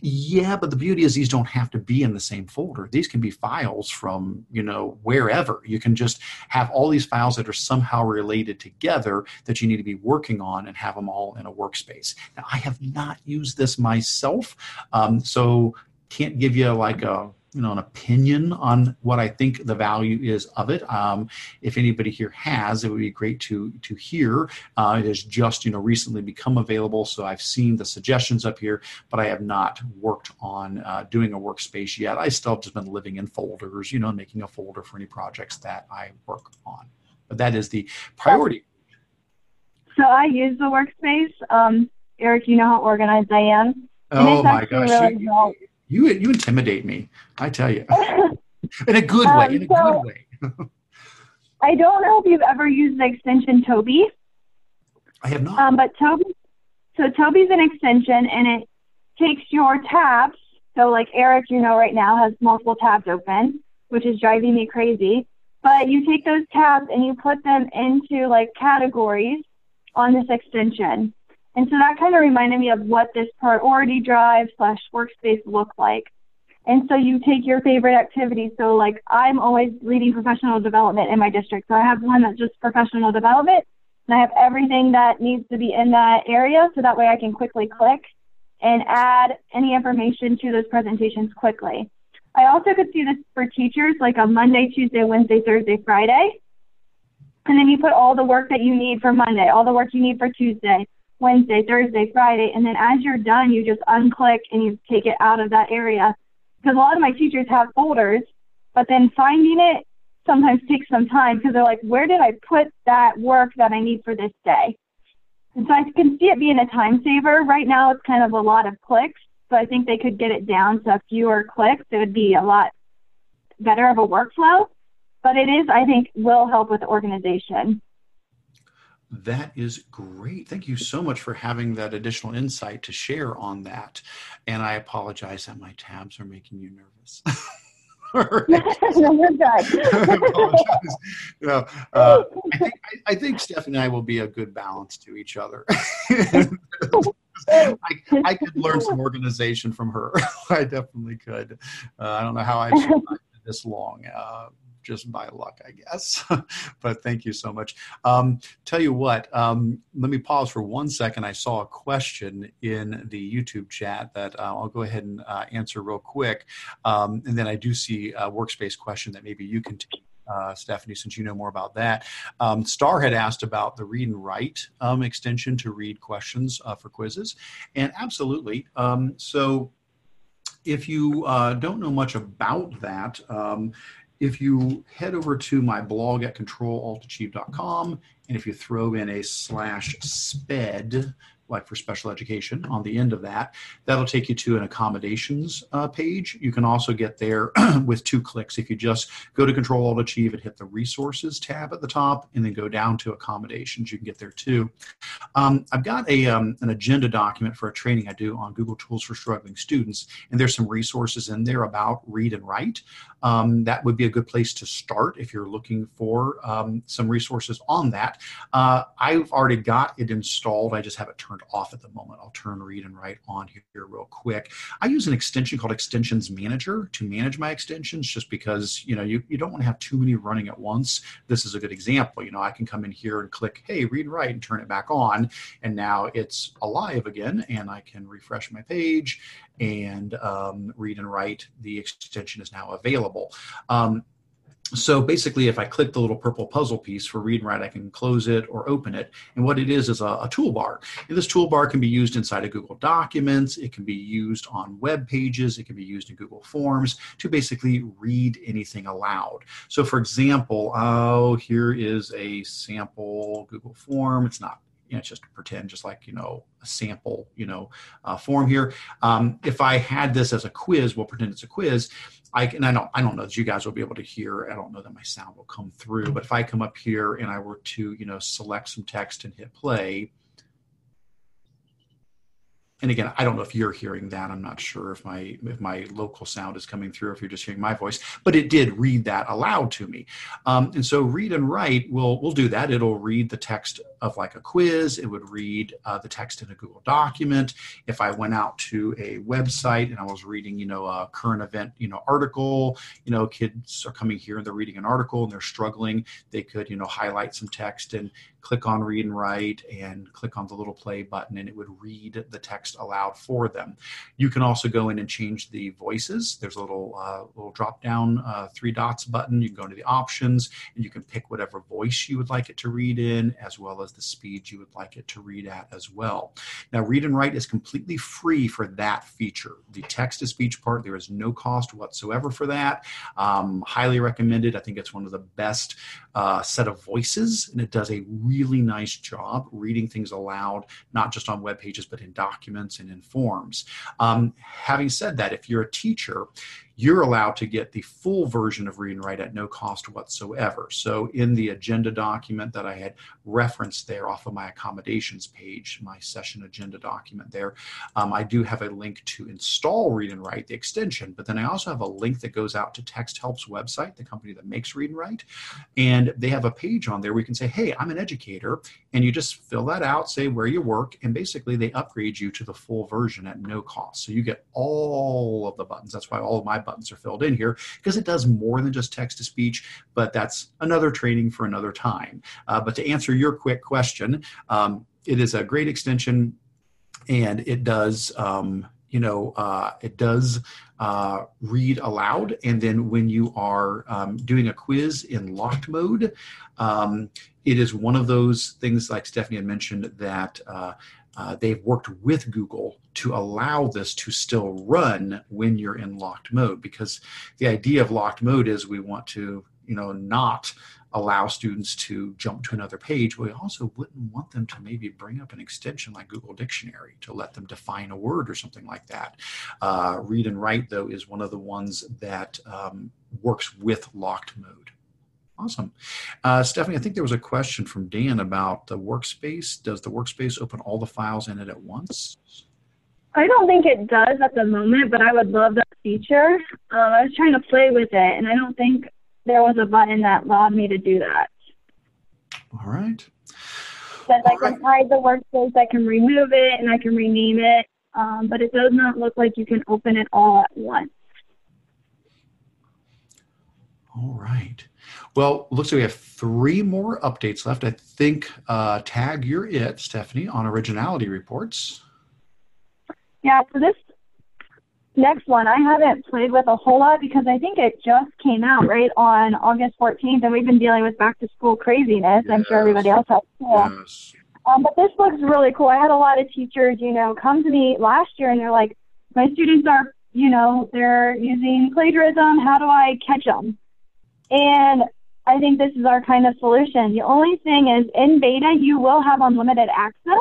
Yeah, but the beauty is these don't have to be in the same folder. These can be files from, you know, wherever. You can just have all these files that are somehow related together that you need to be working on and have them all in a workspace. Now, I have not used this myself, um, so can't give you like a you know an opinion on what I think the value is of it. Um, if anybody here has, it would be great to to hear. Uh, it has just you know recently become available, so I've seen the suggestions up here, but I have not worked on uh, doing a workspace yet. I still have just been living in folders, you know, making a folder for any projects that I work on. But that is the priority. So I use the workspace. Um, Eric, you know how organized I am. oh my gosh. Really you you you intimidate me. I tell you, (laughs) in a good way. Um, in a so, good way. (laughs) I don't know if you've ever used the extension Toby. I have not. Um, but Toby, so Toby's an extension, and it takes your tabs. So, like Eric, you know, right now has multiple tabs open, which is driving me crazy. But you take those tabs and you put them into like categories on this extension. And so that kind of reminded me of what this priority drive slash workspace looked like. And so you take your favorite activities. So like I'm always leading professional development in my district. So I have one that's just professional development and I have everything that needs to be in that area. So that way I can quickly click and add any information to those presentations quickly. I also could see this for teachers like a Monday, Tuesday, Wednesday, Thursday, Friday. And then you put all the work that you need for Monday, all the work you need for Tuesday, Wednesday, Thursday, Friday, and then as you're done, you just unclick and you take it out of that area. Because a lot of my teachers have folders, but then finding it sometimes takes some time because they're like, where did I put that work that I need for this day? And so I can see it being a time saver. Right now, it's kind of a lot of clicks, so I think they could get it down to a fewer clicks. It would be a lot better of a workflow. But it is, I think, will help with organization. That is great. Thank you so much for having that additional insight to share on that. And I apologize that my tabs are making you nervous. (laughs) (laughs) no, good. (laughs) no, uh, I, think, I, I, think Stephanie and I will be a good balance to each other. I, I could learn some organization from her. I definitely could. Uh, I don't know how I've survived this long. Uh, just by luck, I guess. (laughs) but thank you so much. Um, tell you what, um, let me pause for one second. I saw a question in the YouTube chat that uh, I'll go ahead and uh, answer real quick. Um, and then I do see a workspace question that maybe you can take. Uh, Stephanie, since you know more about that. Um, Star had asked about the read and write um, extension to read questions uh, for quizzes. And absolutely. Um, so if you uh, don't know much about that, um, if you head over to my blog at controlaltachieve.com and if you throw in a slash sped like for special education on the end of that. That'll take you to an accommodations uh, page. You can also get there (clears throat) with two clicks. If you just go to Control Alt Achieve and hit the resources tab at the top and then go down to accommodations, you can get there too. Um, I've got a, um, an agenda document for a training I do on Google Tools for Struggling Students, and there's some resources in there about read and write. Um, that would be a good place to start if you're looking for um, some resources on that. Uh, I've already got it installed. I just have it turned off at the moment. I'll turn read and write on here real quick. I use an extension called Extensions Manager to manage my extensions just because, you know, you, you don't want to have too many running at once. This is a good example. You know, I can come in here and click, hey, read and write and turn it back on. And now it's alive again and I can refresh my page and um, read and write. The extension is now available. Um, so basically, if I click the little purple puzzle piece for read and write, I can close it or open it. And what it is is a, a, toolbar. And this toolbar can be used inside of Google Documents. It can be used on web pages. It can be used in Google Forms to basically read anything aloud. So for example, oh, here is a sample Google form. It's not you know, just pretend, just like, you know, a sample, you know, uh, form here. Um, if I had this as a quiz, we'll pretend it's a quiz. I and I don't I don't know that you guys will be able to hear. I don't know that my sound will come through. But if I come up here and I were to you know select some text and hit play, and again, I don't know if you're hearing that. I'm not sure if my if my local sound is coming through, if you're just hearing my voice, but it did read that aloud to me. Um, and so read and write will will do that. It'll read the text of like a quiz, it would read uh, the text in a Google document. If I went out to a website and I was reading, you know, a current event, you know, article, you know, kids are coming here and they're reading an article and they're struggling, they could, you know, highlight some text and click on read and write and click on the little play button and it would read the text aloud for them. You can also go in and change the voices. There's a little uh, little drop down uh, three dots button. You can go into the options and you can pick whatever voice you would like it to read in as well as the speed you would like it to read at as well. Now read and write is completely free for that feature. The text to speech part, there is no cost whatsoever for that. Um, highly recommended. I think it's one of the best uh, set of voices and it does a really nice job reading things aloud, not just on web pages, but in documents and in forms. Um, having said that, if you're a teacher, you're allowed to get the full version of Read and Write at no cost whatsoever. So, in the agenda document that I had referenced there off of my accommodations page, my session agenda document there, um, I do have a link to install Read and Write, the extension, but then I also have a link that goes out to TextHelp's website, the company that makes Read and Write. And they have a page on there where you can say, Hey, I'm an educator. And you just fill that out, say where you work, and basically they upgrade you to the full version at no cost. So, you get all of the buttons. That's why all of my buttons are filled in here because it does more than just text to speech, but that's another training for another time. Uh, but to answer your quick question, um, it is a great extension and it does. Um, you know, uh, it does uh, read aloud. And then when you are um, doing a quiz in locked mode, um, it is one of those things, like Stephanie had mentioned, that uh, uh, they've worked with Google to allow this to still run when you're in locked mode because the idea of locked mode is we want to you know not allow students to jump to another page. We also wouldn't want them to maybe bring up an extension like google dictionary to let them define a word or something like that. Uh, read and write though is one of the ones that um, works with locked mode Awesome. Uh, Stephanie, I think there was a question from Dan about the workspace. Does the workspace open all the files in it at once? I don't think it does at the moment, but I would love that feature. Um, I was trying to play with it, and I don't think there was a button that allowed me to do that. All right. Says I can hide the workspace, I can remove it, and I can rename it, um, but it does not look like you can open it all at once. All right. Well, looks like we have three more updates left. I think, uh, Tag, you're it, Stephanie, on originality reports. Yeah, so this next one I haven't played with a whole lot because I think it just came out right on August 14th, and we've been dealing with back to school craziness. Yes. I'm sure everybody else has too. Yes. Um, but this looks really cool. I had a lot of teachers, you know, come to me last year and they're like, my students are, you know, they're using plagiarism. How do I catch them? And I think this is our kind of solution. The only thing is in beta, you will have unlimited access.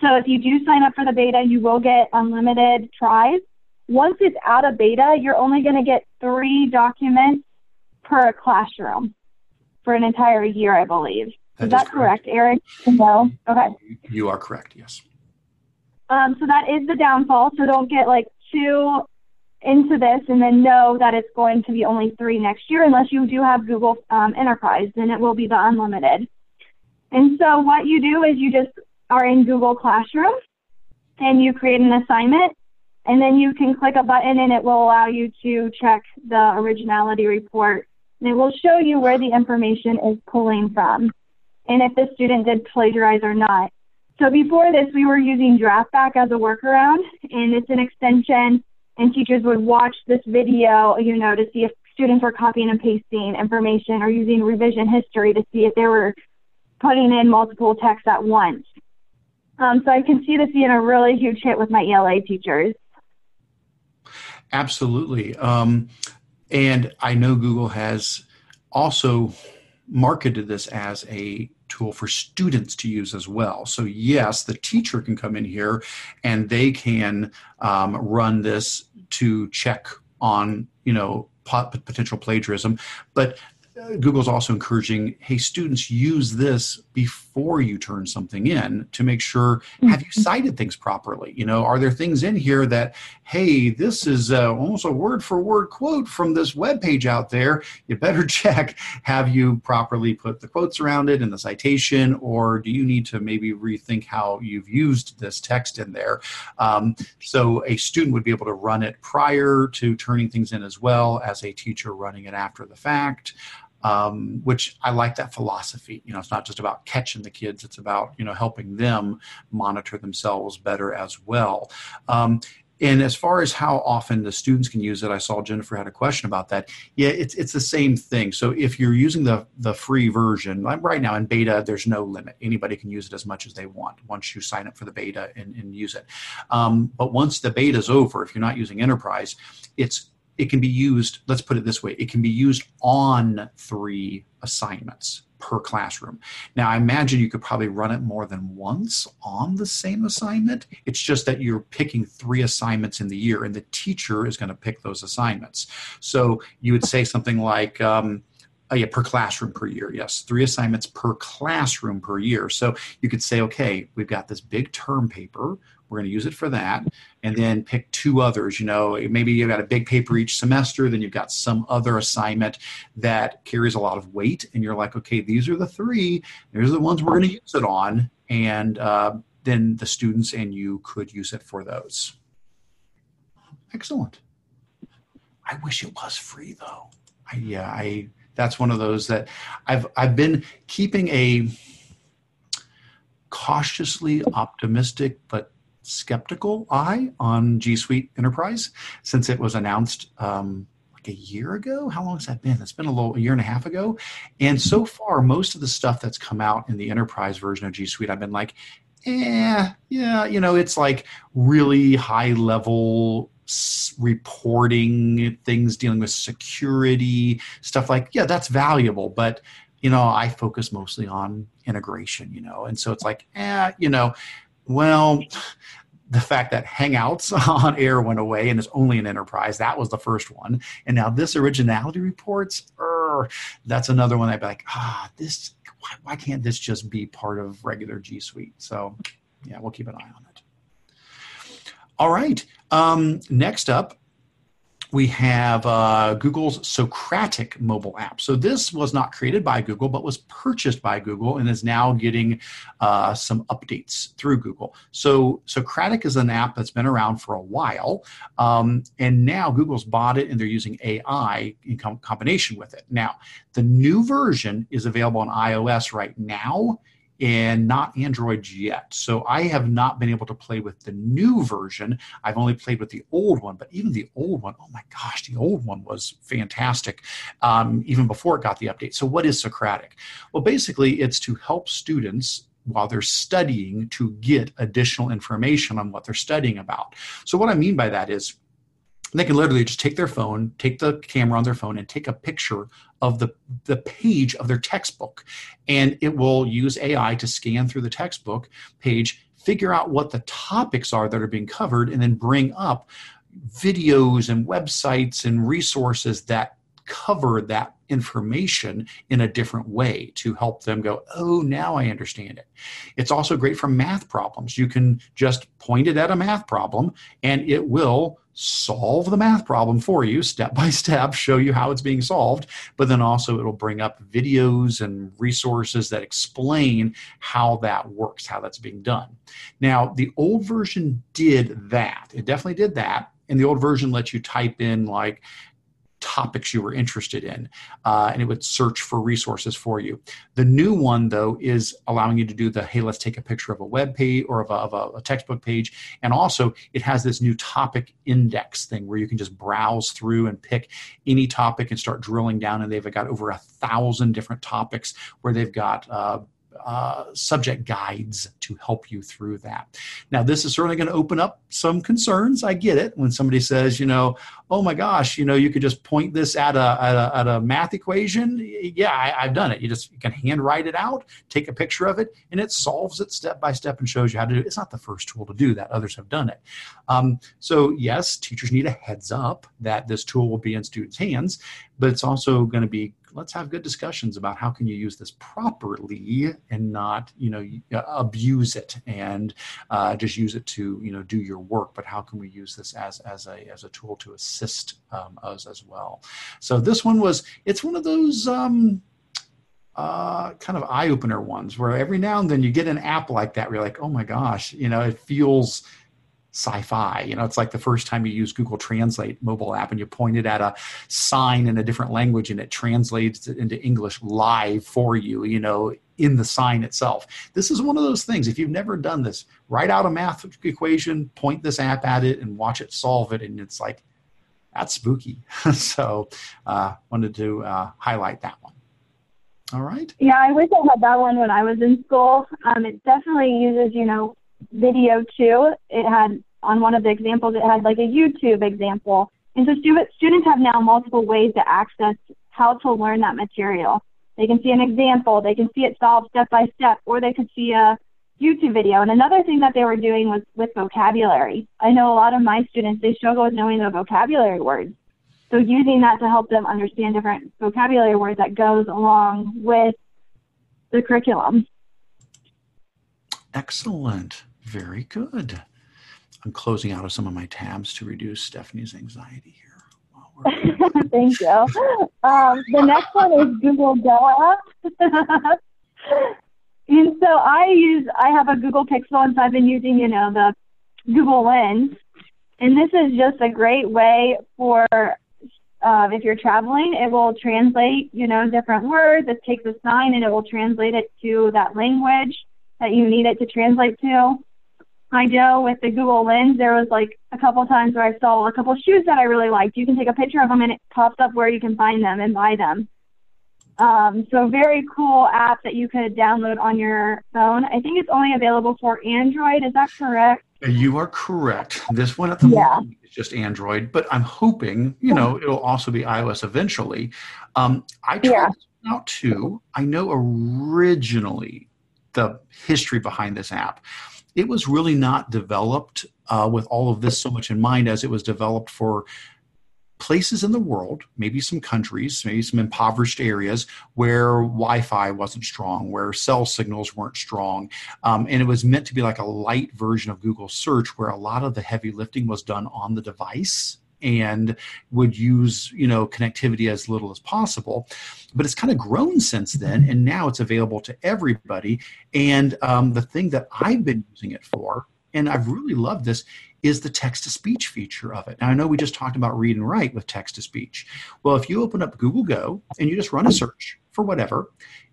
So if you do sign up for the beta, you will get unlimited tries. Once it's out of beta, you're only going to get three documents per classroom for an entire year, I believe. That is that correct, correct Eric? No. Okay. You are correct. Yes. Um, so that is the downfall. So don't get like too into this and then know that it's going to be only three next year unless you do have Google um, Enterprise, then it will be the unlimited. And so what you do is you just are in Google Classroom and you create an assignment and then you can click a button and it will allow you to check the originality report and it will show you where the information is pulling from and if the student did plagiarize or not. So before this, we were using DraftBack as a workaround and it's an extension and teachers would watch this video, you know, to see if students were copying and pasting information or using revision history to see if they were putting in multiple texts at once. Um, so I can see this being a really huge hit with my ELA teachers. Absolutely. Um, and I know Google has also marketed this as a tool for students to use as well. So, yes, the teacher can come in here and they can um, run this to check on, you know, potential plagiarism. But Google's also encouraging, hey, students, use this before you turn something in to make sure have you mm-hmm. cited things properly? You know, are there things in here that, hey, this is uh, almost a word for word quote from this web page out there? You better (laughs) check. Have you properly put the quotes around it in the citation, or do you need to maybe rethink how you've used this text in there? Um, so a student would be able to run it prior to turning things in as well as a teacher running it after the fact um, which I like that philosophy. You know, it's not just about catching the kids; it's about you know helping them monitor themselves better as well. Um, and as far as how often the students can use it, I saw Jennifer had a question about that. Yeah, it's it's the same thing. So if you're using the the free version, right now in beta, there's no limit. Anybody can use it as much as they want once you sign up for the beta and, and use it. Um, but once the beta is over, if you're not using enterprise, it's it can be used, let's put it this way, it can be used on three assignments per classroom. Now, I imagine you could probably run it more than once on the same assignment. It's just that you're picking three assignments in the year, and the teacher is going to pick those assignments. So you would say something like, um, Oh, yeah, per classroom per year. Yes, three assignments per classroom per year. So you could say, okay, we've got this big term paper. We're going to use it for that, and then pick two others. You know, maybe you've got a big paper each semester, then you've got some other assignment that carries a lot of weight, and you're like, okay, these are the three. These are the ones we're going to use it on, and uh, then the students and you could use it for those. Excellent. I wish it was free though. I, yeah, I that's one of those that I've I've been keeping a cautiously optimistic but skeptical eye on G Suite Enterprise since it was announced um, like a year ago. How long has that been? It's been a little a year and a half ago. And so far, most of the stuff that's come out in the enterprise version of G Suite, I've been like, eh, yeah, you know, it's like really high level reporting things dealing with security stuff like yeah that's valuable but you know i focus mostly on integration you know and so it's like eh, you know well the fact that hangouts (laughs) on air went away and is only an enterprise. That was the first one. And now this originality reports er, that's another one i'd be like ah this why, why can't this just be part of regular g suite? So yeah we'll keep an eye on it. All right. Um, next up, we have uh, Google's Socratic mobile app. So this was not created by Google, but was purchased by Google and is now getting uh, some updates through Google. So Socratic is an app that's been around for a while, um, and now Google's bought it and they're using AI in com- combination with it. Now, the new version is available on iOS right now and not Android yet. So I have not been able to play with the new version. I've only played with the old one, but even the old one, oh my gosh, the old one was fantastic um, even before it got the update. So, what is Socratic? Well, basically, it's to help students while they're studying to get additional information on what they're studying about. So, what I mean by that is, they can literally just take their phone, take the camera on their phone, and take a picture of the, the page of their textbook. And it will use AI to scan through the textbook page, figure out what the topics are that are being covered, and then bring up videos and websites and resources that cover that information in a different way to help them go, oh, now I understand it. It's also great for math problems. You can just point it at a math problem and it will solve the math problem for you step by step, show you how it's being solved, but then also it'll bring up videos and resources that explain how that works, how that's being done. Now, the old version did that. It definitely did that. And the old version lets you type in like topics you were interested in, uh, and it would search for resources for you. The new one, though, is allowing you to do the hey, let's take a picture of a web page or of a, of a, a textbook page, and also it has this new topic index thing where you can just browse through and pick any topic and start drilling down, and they've got over a thousand different topics where they've got uh, uh, subject guides to help you through that. Now, this is certainly going to open up some concerns. I get it when somebody says, you know, oh my gosh, you know, you could just point this at a, at a, at a math equation. Yeah, I, have done it. You just you can handwrite it out, take a picture of it, and it solves it step by step and shows you how to do it. It's not the first tool to do that. Others have done it. Um, so, yes, teachers need a heads up that this tool will be in students' hands, but it's also going to be let's have good discussions about how can you use this properly and not you know uh, abuse it and uh, just use it to you know do your work but how can we use this as as a as a tool to assist um, us as well? So this one was it's one of those um, uh, kind of eye opener ones where every now and then you get an app like that where you're like, oh my gosh, you know, it feels sci-fi. You know, it's like the first time you use Google Translate mobile app and you point it at a sign in a different language and it translates it into English live for you, you know, in the sign itself. This is one of those things. If you've never done this, write out a math equation, point this app at it and watch it solve it. And it's like, that's spooky. (laughs) so uh, wanted to uh, highlight that one. All right. Yeah, I wish I had that one when I was in school. Um, it definitely uses, you know, video too. It had on one of the examples, it had like a YouTube example. And so students have now multiple ways to access how to learn that material. They can see an example, they can see it solved step by step, or they could see a YouTube video. And another thing that they were doing was with vocabulary. I know a lot of my students, they struggle with knowing the vocabulary words. So using that to help them understand different vocabulary words that goes along with the curriculum. Excellent. Very good. I'm closing out of some of my tabs to reduce Stephanie's anxiety here. (laughs) Thank you. Um, the (laughs) next one is Google Go app. (laughs) and so I use, I have a Google Pixel, and so I've been using, you know, the Google Lens. And this is just a great way for uh, if you're traveling, it will translate, you know, different words. It takes a sign and it will translate it to that language that you need it to translate to. I know with the Google Lens, there was like a couple times where I saw a couple shoes that I really liked. You can take a picture of them and it pops up where you can find them and buy them. Um, so very cool app that you could download on your phone. I think it's only available for Android. Is that correct? You are correct. This one at the yeah. moment is just Android, but I'm hoping, you know, it'll also be iOS eventually. Um, I tried yeah. out too. I know originally the history behind this app. It was really not developed uh, with all of this so much in mind as it was developed for places in the world, maybe some countries, maybe some impoverished areas where Wi Fi wasn't strong, where cell signals weren't strong. Um, and it was meant to be like a light version of Google search where a lot of the heavy lifting was done on the device and would use you know connectivity as little as possible but it's kind of grown since then and now it's available to everybody and um, the thing that i've been using it for and i've really loved this is the text to speech feature of it. Now, I know we just talked about read and write with text to speech. Well, if you open up Google Go and you just run a search for whatever,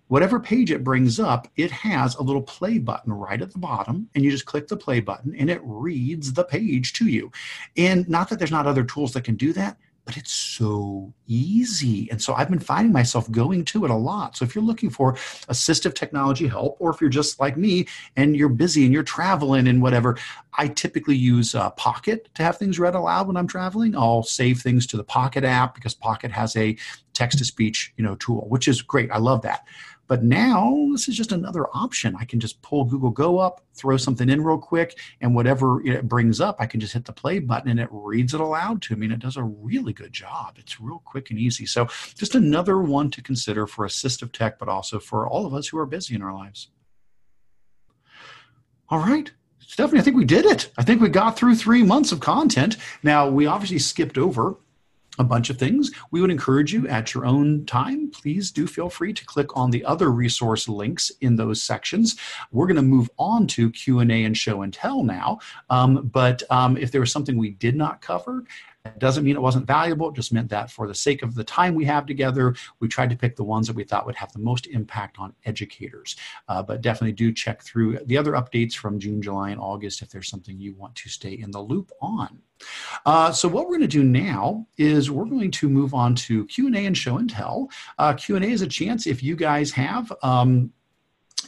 whatever page it brings up, it has a little play button right at the bottom, and you just click the play button and it reads the page to you. And not that there's not other tools that can do that, but it's so easy. And so I've been finding myself going to it a lot. So if you're looking for assistive technology help, or if you're just like me and you're busy and you're traveling and whatever, I typically use uh, Pocket to have things read aloud when I'm traveling. I'll save things to the Pocket app because Pocket has a text to speech you know tool which is great i love that but now this is just another option. I can just pull Google Go up, throw something in real quick, and whatever it brings up, I can just hit the play button and it reads it aloud to me. And it does a really good job. It's real quick and easy. So just another one to consider for assistive tech, but also for all of us who are busy in our lives. All right. Stephanie, I think we did it. I think we got through three months of content. Now, we obviously skipped over a bunch of things. We would encourage you at your own time. Please do feel free to click on the other resource links in those sections. We're going to move on to Q and A and show and tell now. Um, but um, if there was something we did not cover, it doesn't mean it wasn't valuable. It just meant that for the sake of the time we have together, we tried to pick the ones that we thought would have the most impact on educators. Uh, but definitely do check through the other updates from June, July, and August if there's something you want to stay in the loop on. Uh, so what we're going to do now is we're going to move on to Q&A and show and tell. Uh, Q&A is a chance if you guys have um,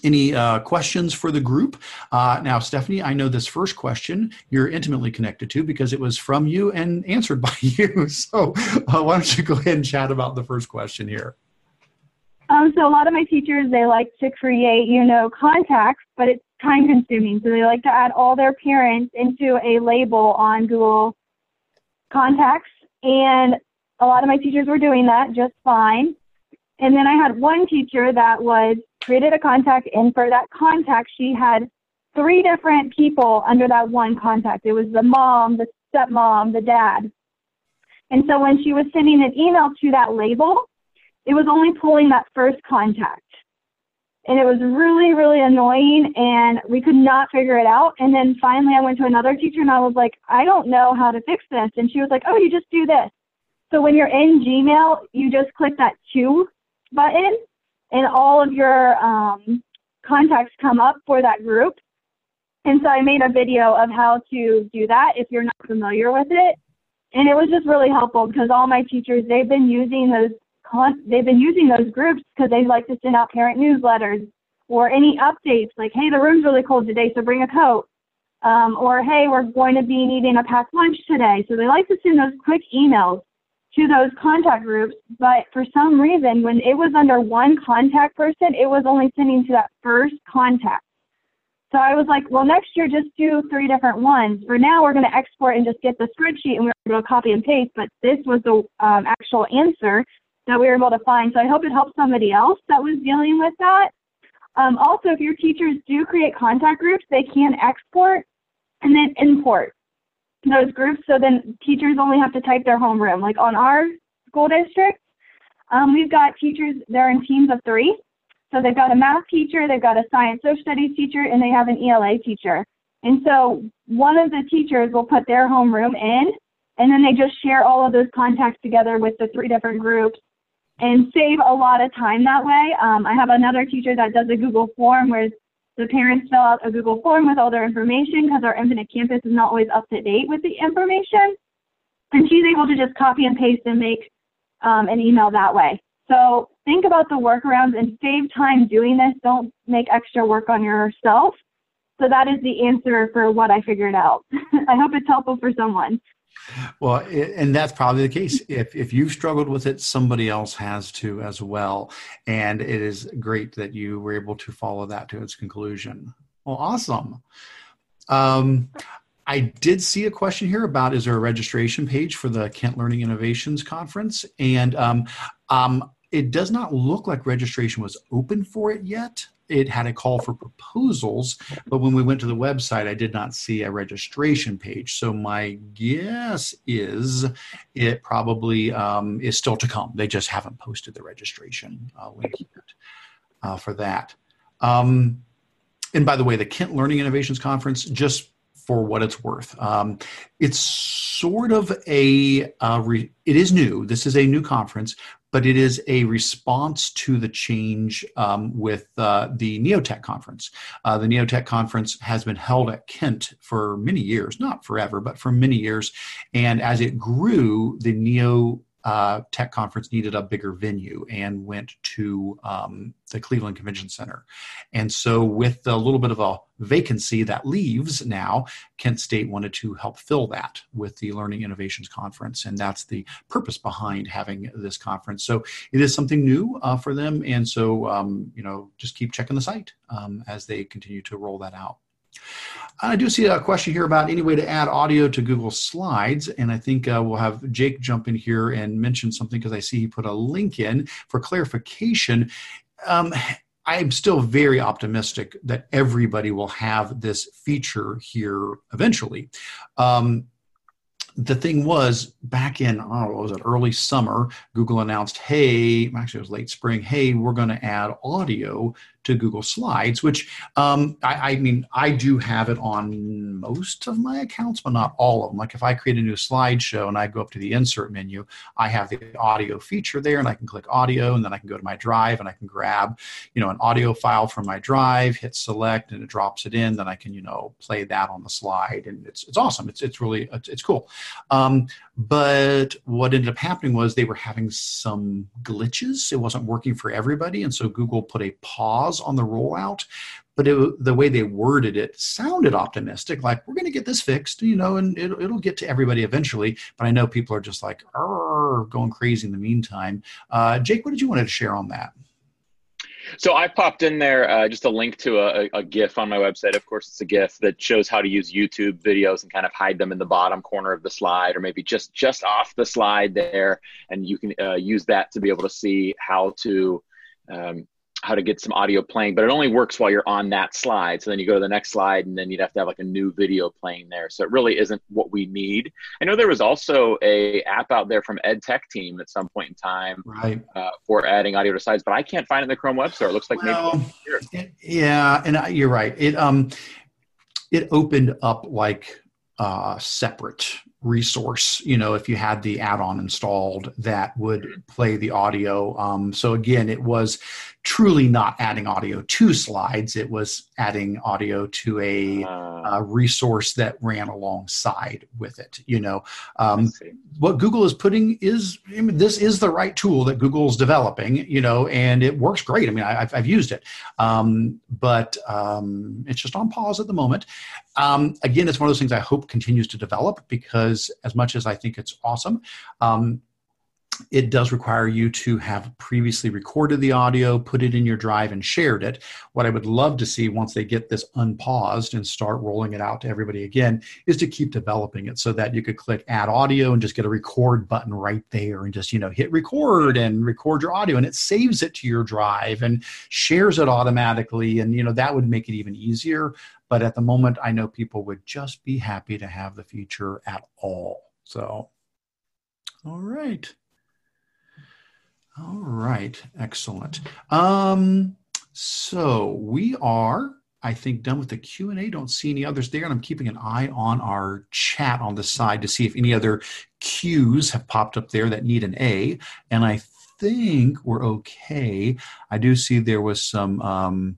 any uh, questions for the group? Uh, now, Stephanie, I know this first question you're intimately connected to because it was from you and answered (laughs) by you. So, uh, why don't you go ahead and chat about the first question here? Um, so, a lot of my teachers they like to create, you know, contacts, but it's time consuming. So they like to add all their parents into a label on Google Contacts, and a lot of my teachers were doing that just fine And then I had one teacher that was created a contact, and for that contact, she had three different people under that one contact. It was the mom, the stepmom, the dad. And so when she was sending an email to that label, it was only pulling that first contact. And it was really, really annoying, and we could not figure it out. And then finally, I went to another teacher and I was like, I don't know how to fix this. And she was like, Oh, you just do this. So when you're in Gmail, you just click that to button, and all of your um, contacts come up for that group. And so I made a video of how to do that if you're not familiar with it. And it was just really helpful because all my teachers, they've been using those they've been using those groups because they like to send out parent newsletters or any updates like, hey, the room's really cold today, so bring a coat. Um, or hey, we're going to be needing a packed lunch today. So they like to send those quick emails to those contact groups, but for some reason, when it was under one contact person, it was only sending to that first contact. So I was like, well, next year just do three different ones. For now, we're going to export and just get the spreadsheet and we're going to copy and paste, but this was the um, actual answer that we were able to find. So I hope it helps somebody else that was dealing with that. Um, also, if your teachers do create contact groups, they can export and then import those groups. So then teachers only have to type their homeroom. Like on our school district, um, we've got teachers, they're in teams of three. So they've got a math teacher, they've got a science social studies teacher, and they have an ELA teacher. And so one of the teachers will put their homeroom in, and then they just share all of those contacts together with the three different groups and save a lot of time that way. Um, I have another teacher that does a Google form where the parents fill out a Google form with all their information because our Infinite Campus is not always up to date with the information. And she's able to just copy and paste and make um, an email that way. So think about the workarounds and save time doing this. Don't make extra work on yourself. So that is the answer for what I figured out. (laughs) I hope it's helpful for someone. Well, and that's probably the case. If if you've struggled with it, somebody else has to as well. And it is great that you were able to follow that to its conclusion. Well, awesome. Um, I did see a question here about is there a registration page for the Kent Learning Innovations Conference? And um, um, it does not look like registration was open for it yet it had a call for proposals, but when we went to the website, I did not see a registration page. So my guess is it probably um, is still to come. They just haven't posted the registration uh, link yet uh, for that. Um, and by the way, the Kent Learning Innovations Conference, just for what it's worth. Um, it's sort of a, uh, re- it is new. This is a new conference, but it is a response to the change um, with uh, the Neotech conference. Uh, the Neotech conference has been held at Kent for many years, not forever, but for many years. And as it grew, the Neo uh, tech conference needed a bigger venue and went to um, the Cleveland Convention Center. And so, with a little bit of a vacancy that leaves now, Kent State wanted to help fill that with the Learning Innovations Conference. And that's the purpose behind having this conference. So, it is something new uh, for them. And so, um, you know, just keep checking the site um, as they continue to roll that out. I do see a question here about any way to add audio to Google Slides, and I think uh, we'll have Jake jump in here and mention something because I see he put a link in for clarification. Um, I'm still very optimistic that everybody will have this feature here eventually. Um, the thing was back in oh, was it early summer google announced hey actually it was late spring hey we're going to add audio to Google Slides, which um, I, I, mean, I do have it on most of my accounts, but not all of them. Like if I create a new slideshow and I go up to the insert menu, I have the audio feature there and I can click audio and then I can go to my drive and I can grab, you know, an audio file from my drive, hit select and it drops it in. Then I can, you know, play that on the slide and it's, it's awesome. It's, it's really, it's, it's cool. Um, but what ended up happening was they were having some glitches. It wasn't working for everybody. And so Google put a pause on the rollout. But it, the way they worded it sounded optimistic, like we're going to get this fixed, you know, and it, it'll get to everybody eventually. But I know people are just like going crazy in the meantime. Uh, Jake, what did you want to share on that? So I popped in there uh, just a link to a, a, GIF on my website. Of course, it's a GIF that shows how to use YouTube videos and kind of hide them in the bottom corner of the slide, or maybe just just off the slide there, and you can uh, use that to be able to see how to um, how to get some audio playing, but it only works while you're on that slide. So then you go to the next slide and then you'd have to have like a new video playing there. So it really isn't what we need. I know there was also a app out there from EdTech team at some point in time right. Uh, for adding audio to slides, but I can't find it in the Chrome Web Store. It looks like well, maybe. yeah. And you're right. It, um, it opened up like uh, separate resource you know if you had the add-on installed that would play the audio um, so again it was truly not adding audio to slides. It was adding audio to a, uh, a resource that ran alongside with it you know? Um, what google is putting is I mean, this is the right tool that google's developing you know and it works great. I mean I, have I've used it. Um, but um, it's just on pause at the moment. Um, again it's one of those things i hope continues to develop because as much as i think it's awesome um, it does require you to have previously recorded the audio, put it in your drive, and shared it. What I would love to see once they get this unpaused and start rolling it out to everybody again is to keep developing it so that you could click add audio and just get a record button right there and just, you know, hit record and record your audio and it saves it to your drive and shares it automatically. And, you know, that would make it even easier. But at the moment, I know people would just be happy to have the feature at all. So, all right. All right, excellent. Um, so we are, I think, done with the Q and A. Don't see any others there, and I'm keeping an eye on our chat on the side to see if any other Qs have popped up there that need an A. And I think we're okay. I do see there was some. Um,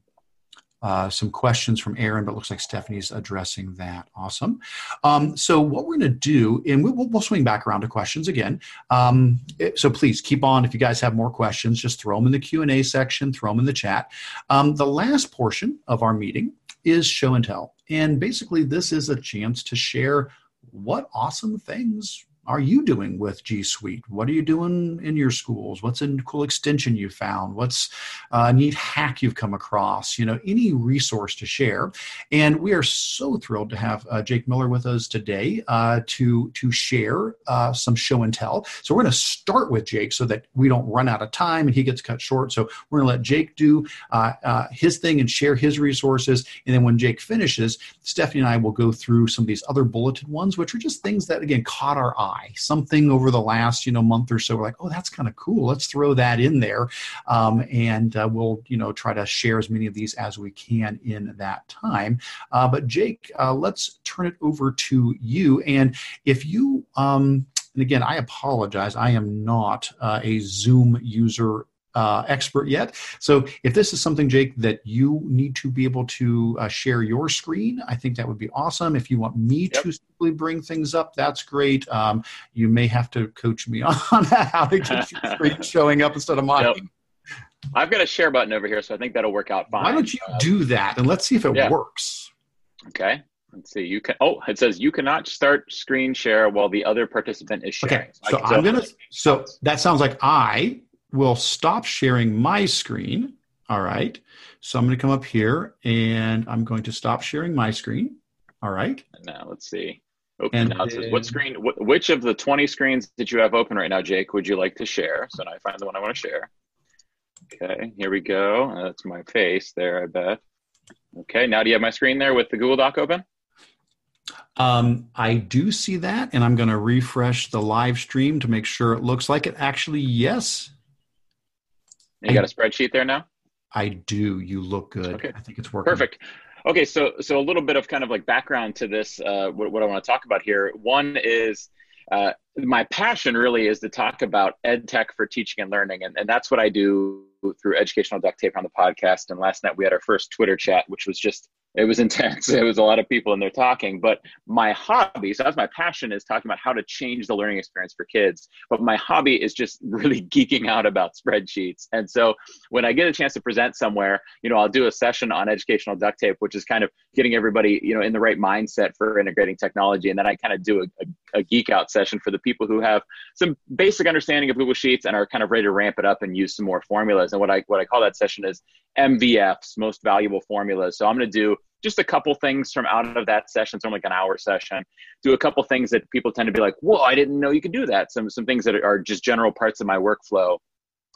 uh, some questions from Aaron, but looks like Stephanie's addressing that. Awesome. Um, so what we're going to do, and we'll, we'll, swing back around to questions again. Um, it, so please keep on. If you guys have more questions, just throw them in the Q and A section, throw them in the chat. Um, the last portion of our meeting is show and tell, and basically this is a chance to share what awesome things are you doing with G Suite? What are you doing in your schools? What's a cool extension you found? What's a neat hack you've come across? You know, any resource to share. And we are so thrilled to have uh, Jake Miller with us today uh, to to share uh, some show and tell. So we're going to start with Jake so that we don't run out of time and he gets cut short. So we're going to let Jake do uh, uh, his thing and share his resources. And then when Jake finishes, Stephanie and I will go through some of these other bulleted ones, which are just things that again caught our eye something over the last you know month or so. We're like oh that's kind of cool. Let's throw that in there. Um, and uh, we'll you know try to share as many of these as we can in that time. Uh, but jake uh, let's turn it over to you. And if you um, and again, I apologize. I am not uh, a Zoom user uh, expert yet. So if this is something, Jake, that you need to be able to uh, share your screen, I think that would be awesome. If you want me yep. to simply bring things up, that's great. Um, you may have to coach me (laughs) on how to get your (laughs) screen showing up instead of mine. Yep. I've got a share button over here, so I think that'll work out fine. Why don't you uh, do that and let's see if it yeah. works. Okay. Let's see. You can. Oh, it says you cannot start screen share while the other participant is sharing. Okay. So, so I'm gonna. So that sounds like I will stop sharing my screen. All right. So I'm going to come up here and I'm going to stop sharing my screen. All right. Now let's see. Open and now it says what screen, wh- which of the 20 screens that you have open right now, Jake, would you like to share? So now I find the one I want to share. Okay, here we go. That's my face there, I bet. Okay, now do you have my screen there with the Google Doc open? Um, I do see that, and I'm going to refresh the live stream to make sure it looks like it. Actually, yes, you I, got a spreadsheet there now? I do. You look good. Okay. I think it's working. Perfect. Okay, so so a little bit of kind of like background to this. Uh, what, what I want to talk about here. One is uh, my passion really is to talk about ed tech for teaching and learning, and, and that's what I do through Educational Duct Tape on the podcast. And last night we had our first Twitter chat, which was just it was (laughs) intense. It was a lot of people in there talking. But my hobby, so that's my passion, is talking about how to change the learning experience for kids. But my hobby is just (laughs) really geeking out about spreadsheets. And so when I get a chance to present somewhere, you know, I'll do a session on educational duct tape, which is kind of getting everybody, you know, in the right mindset for integrating technology. And then I kind of do a, a, a geek out session for the people who have some basic understanding of Google Sheets and are kind of ready to ramp it up and use some more formulas. And what I what I call that session is MVFs, most valuable formulas. So I'm going to do just a couple things from out of that session. It's only like an hour session. Do a couple things that people tend to be like, "Whoa, I didn't know you could do that." Some some things that are just general parts of my workflow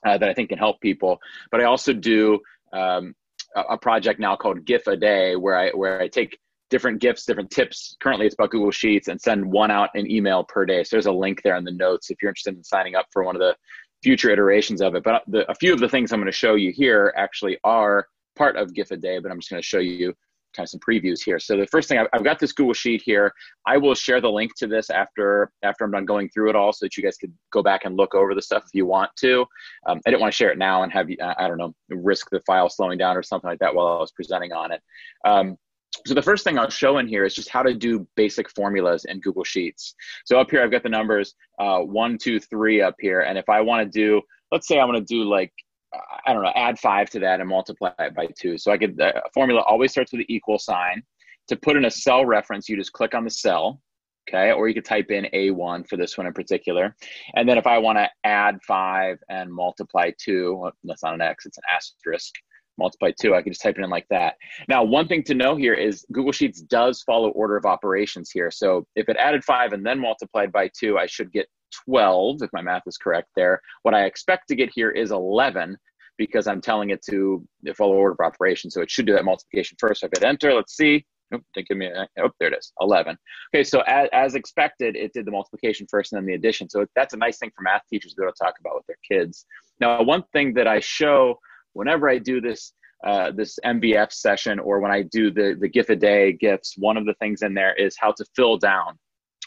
uh, that I think can help people. But I also do um, a, a project now called GIF a day, where I where I take different gifts, different tips. Currently, it's about Google Sheets, and send one out an email per day. So there's a link there in the notes if you're interested in signing up for one of the future iterations of it. But the, a few of the things I'm going to show you here actually are part of GIF a day, but I'm just going to show you kind of some previews here. So the first thing I've, I've, got this Google sheet here. I will share the link to this after after I'm done going through it all, so that you guys could go back and look over the stuff if you want to. Um, I didn't want to share it now and have you I don't know risk the file slowing down or something like that while I was presenting on it. Um, so the first thing I'll show in here is just how to do basic formulas in Google Sheets. So up here, I've got the numbers uh, one, two, three up here. And if I want to do, let's say I want to do like, I don't know, add five to that and multiply it by two. So I could, the formula always starts with the equal sign. To put in a cell reference, you just click on the cell, okay? Or you could type in A1 for this one in particular. And then if I want to add five and multiply two, that's not an X, it's an asterisk multiply two. I can just type it in like that. Now, one thing to know here is Google Sheets does follow order of operations here. So if it added five and then multiplied by two, I should get 12, if my math is correct there. What I expect to get here is 11 because I'm telling it to follow order of operations. So it should do that multiplication first. So I hit enter, let's see. Oh, didn't give me a, oh, there it is, 11. Okay, so as, as expected, it did the multiplication first and then the addition. So that's a nice thing for math teachers to be able to talk about with their kids. Now, one thing that I show whenever I do this uh, this MVF session or when I do the the GIF a day gifts, one of the things in there is how to fill down.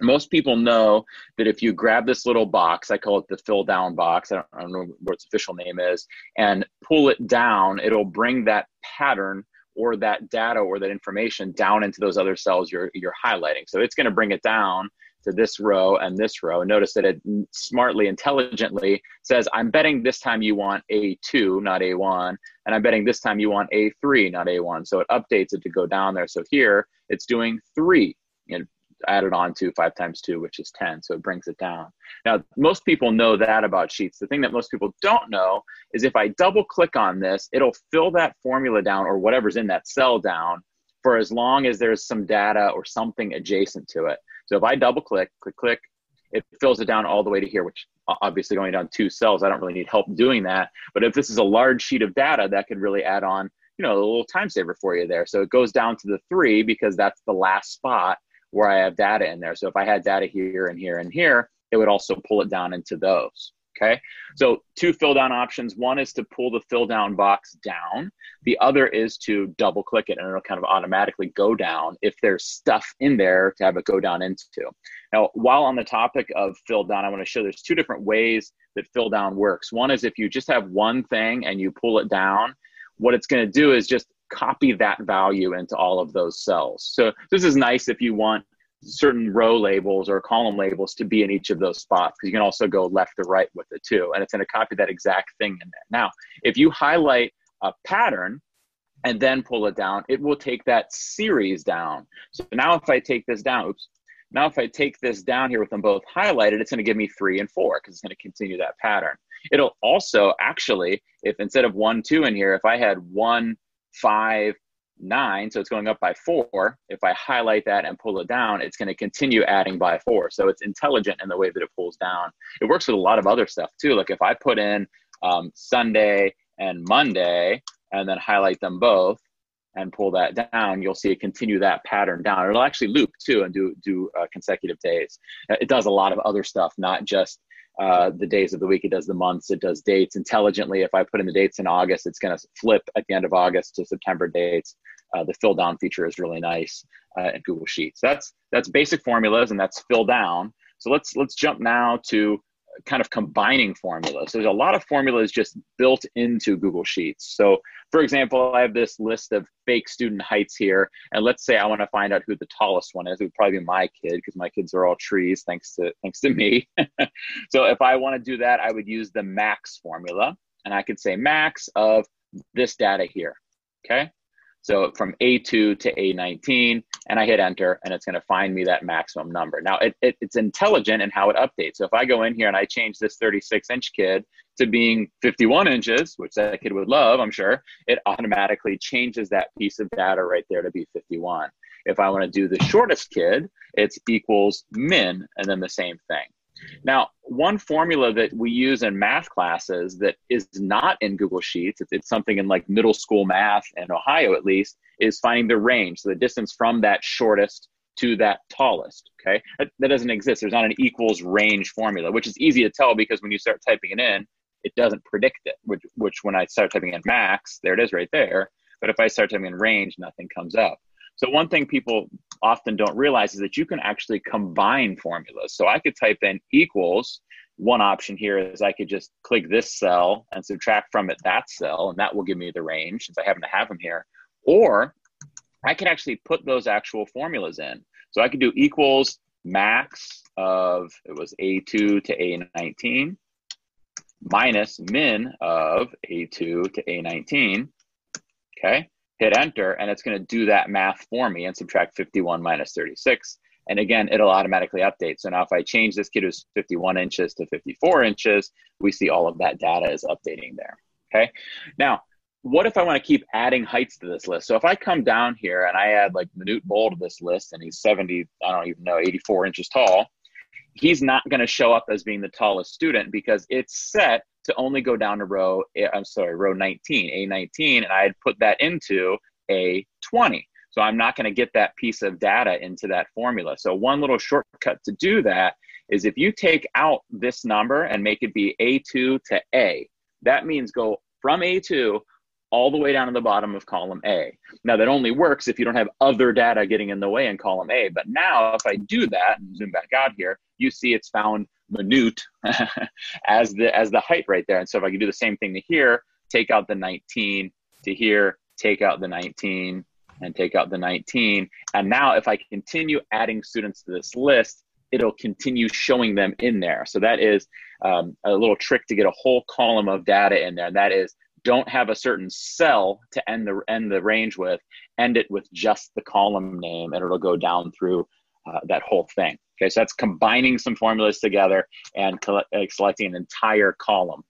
Most people know that if you grab this little box, I call it the fill down box. I don't, I don't know what its official name is, and pull it down, it'll bring that pattern or that data or that information down into those other cells you're you're highlighting. So it's going to bring it down to this row and this row. Notice that it smartly, intelligently says, I'm betting this time you want A2, not A1, and I'm betting this time you want A3, not A1. So it updates it to go down there. So here it's doing three added on to five times two, which is 10. So it brings it down. Now, most people know that about Sheets. The thing that most people don't know is if I double click on this, it'll fill that formula down or whatever's in that cell down for as long as there's some data or something adjacent to it. So if I double click, click, click, it fills it down all the way to here, which obviously going down two cells, I don't really need help doing that. But if this is a large sheet of data, that could really add on, you know, a little time saver for you there. So it goes down to the three because that's the last spot where I have data in there. So if I had data here and here and here, it would also pull it down into those. Okay, so two fill down options. One is to pull the fill down box down. The other is to double click it and it'll kind of automatically go down if there's stuff in there to have it go down into. Now, while on the topic of fill down, I want to show there's two different ways that fill down works. One is if you just have one thing and you pull it down, what it's going to do is just copy that value into all of those cells. So this is nice if you want certain row labels or column labels to be in each of those spots because you can also go left to right with it too and it's going to copy that exact thing in there. Now if you highlight a pattern and then pull it down it will take that series down. So now if i take this down oops now if i take this down here with them both highlighted it's going to give me three and four because it's going to continue that pattern. It'll also actually if instead of one two in here if i had one five nine, so it's going up by four. If I highlight that and pull it down, it's going to continue adding by four. So it's intelligent in the way that it pulls down. It works with a lot of other stuff too. Like if I put in um, Sunday and Monday and then highlight them both and pull that down, you'll see it continue that pattern down. It'll actually loop too and do do uh, consecutive days. It does a lot of other stuff, not just uh, the days of the week. It does the months. It does dates intelligently. If I put in the dates in August, it's going to flip at the end of August to September dates. Uh, the fill down feature is really nice uh, in Google Sheets. That's that's basic formulas and that's fill down. So let's let's jump now to kind of combining formulas. There's a lot of formulas just built into Google Sheets. So for example, I have this list of fake student heights here. And let's say I want to find out who the tallest one is. It would probably be my kid because my kids are all trees thanks to thanks to me. (laughs) so if I want to do that, I would use the max formula. And I could say max of this data here. Okay. So from A2 to A19, and I hit enter, and it's going to find me that maximum number. Now, it, it, it's intelligent in how it updates. So if I go in here and I change this 36 inch kid to being 51 inches, which that kid would love, I'm sure, it automatically changes that piece of data right there to be 51. If I want to do the shortest kid, it's equals min, and then the same thing. Now, one formula that we use in math classes that is not in Google Sheets, it's, it's, something in like middle school math in Ohio at least, is finding the range, so the distance from that shortest to that tallest. Okay, that, that doesn't exist. There's not an equals range formula, which is easy to tell because when you start typing it in, it doesn't predict it. Which, which when I start typing in max, there it is right there. But if I start typing in range, nothing comes up. So one thing people often don't realize is that you can actually combine formulas. So I could type in equals. One option here is I could just click this cell and subtract from it that cell, and that will give me the range since I happen to have them here. Or I could actually put those actual formulas in. So I could do equals max of, it was A2 to A19 minus min of A2 to A19. Okay hit enter, and it's going to do that math for me and subtract 51 minus 36. And again, it'll automatically update. So now if I change this kid who's 51 inches to 54 inches, we see all of that data is updating there. Okay. Now, what if I want to keep adding heights to this list? So if I come down here and I add like Manute Bol to this list and he's 70, I don't even know, 84 inches tall, he's not going to show up as being the tallest student because it's set to only go down to row, eh, I'm sorry, row 19, A19, and I had put that into A20. So I'm not going to get that piece of data into that formula. So one little shortcut to do that is if you take out this number and make it be A2 to A, that means go from A2 all the way down to the bottom of column A. Now that only works if you don't have other data getting in the way in column A. But now if I do that and zoom back out here, you see it's found Manute (laughs) as the as the height right there. And so if I can do the same thing to here, take out the 19 to here, take out the 19 and take out the 19. And now if I continue adding students to this list, it'll continue showing them in there. So that is um, a little trick to get a whole column of data in there. And that is don't have a certain cell to end the end the range with end it with just the column name and it'll go down through uh, that whole thing okay so that's combining some formulas together and collect, uh, selecting an entire column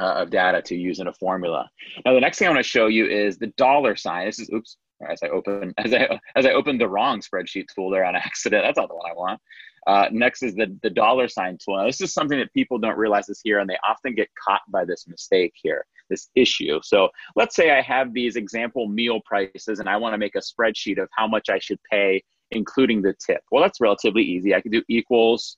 uh, of data to use in a formula now the next thing i want to show you is the dollar sign this is oops as I open (laughs) as I as I opened the wrong spreadsheet tool there on (laughs) accident. That's not the one I want. Uh, next is the, the dollar sign tool. Now, this is something that people don't realize is here, and they often get caught by this mistake here, this issue. So let's say I have these example meal prices, and I want to make a spreadsheet of how much I should pay, including the tip. Well, that's relatively easy. I can do equals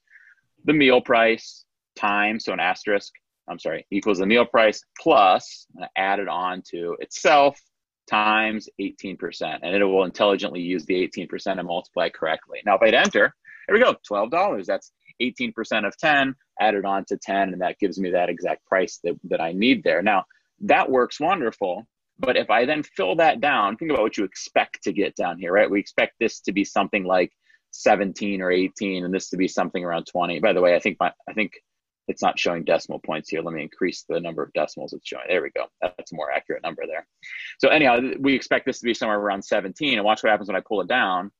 the meal price times, so an asterisk, I'm sorry, equals the meal price plus, add it on to itself times 18%, and it will intelligently use the 18% and multiply correctly. Now, if I hit enter, here we go, $12. That's 18% of 10 added on to 10, and that gives me that exact price that, that I need there. Now, that works wonderful. But if I then fill that down, think about what you expect to get down here, right? We expect this to be something like 17 or 18, and this to be something around 20. By the way, I think my, I think it's not showing decimal points here. Let me increase the number of decimals it's showing. There we go. That's a more accurate number there. So anyhow, we expect this to be somewhere around 17. And watch what happens when I pull it down.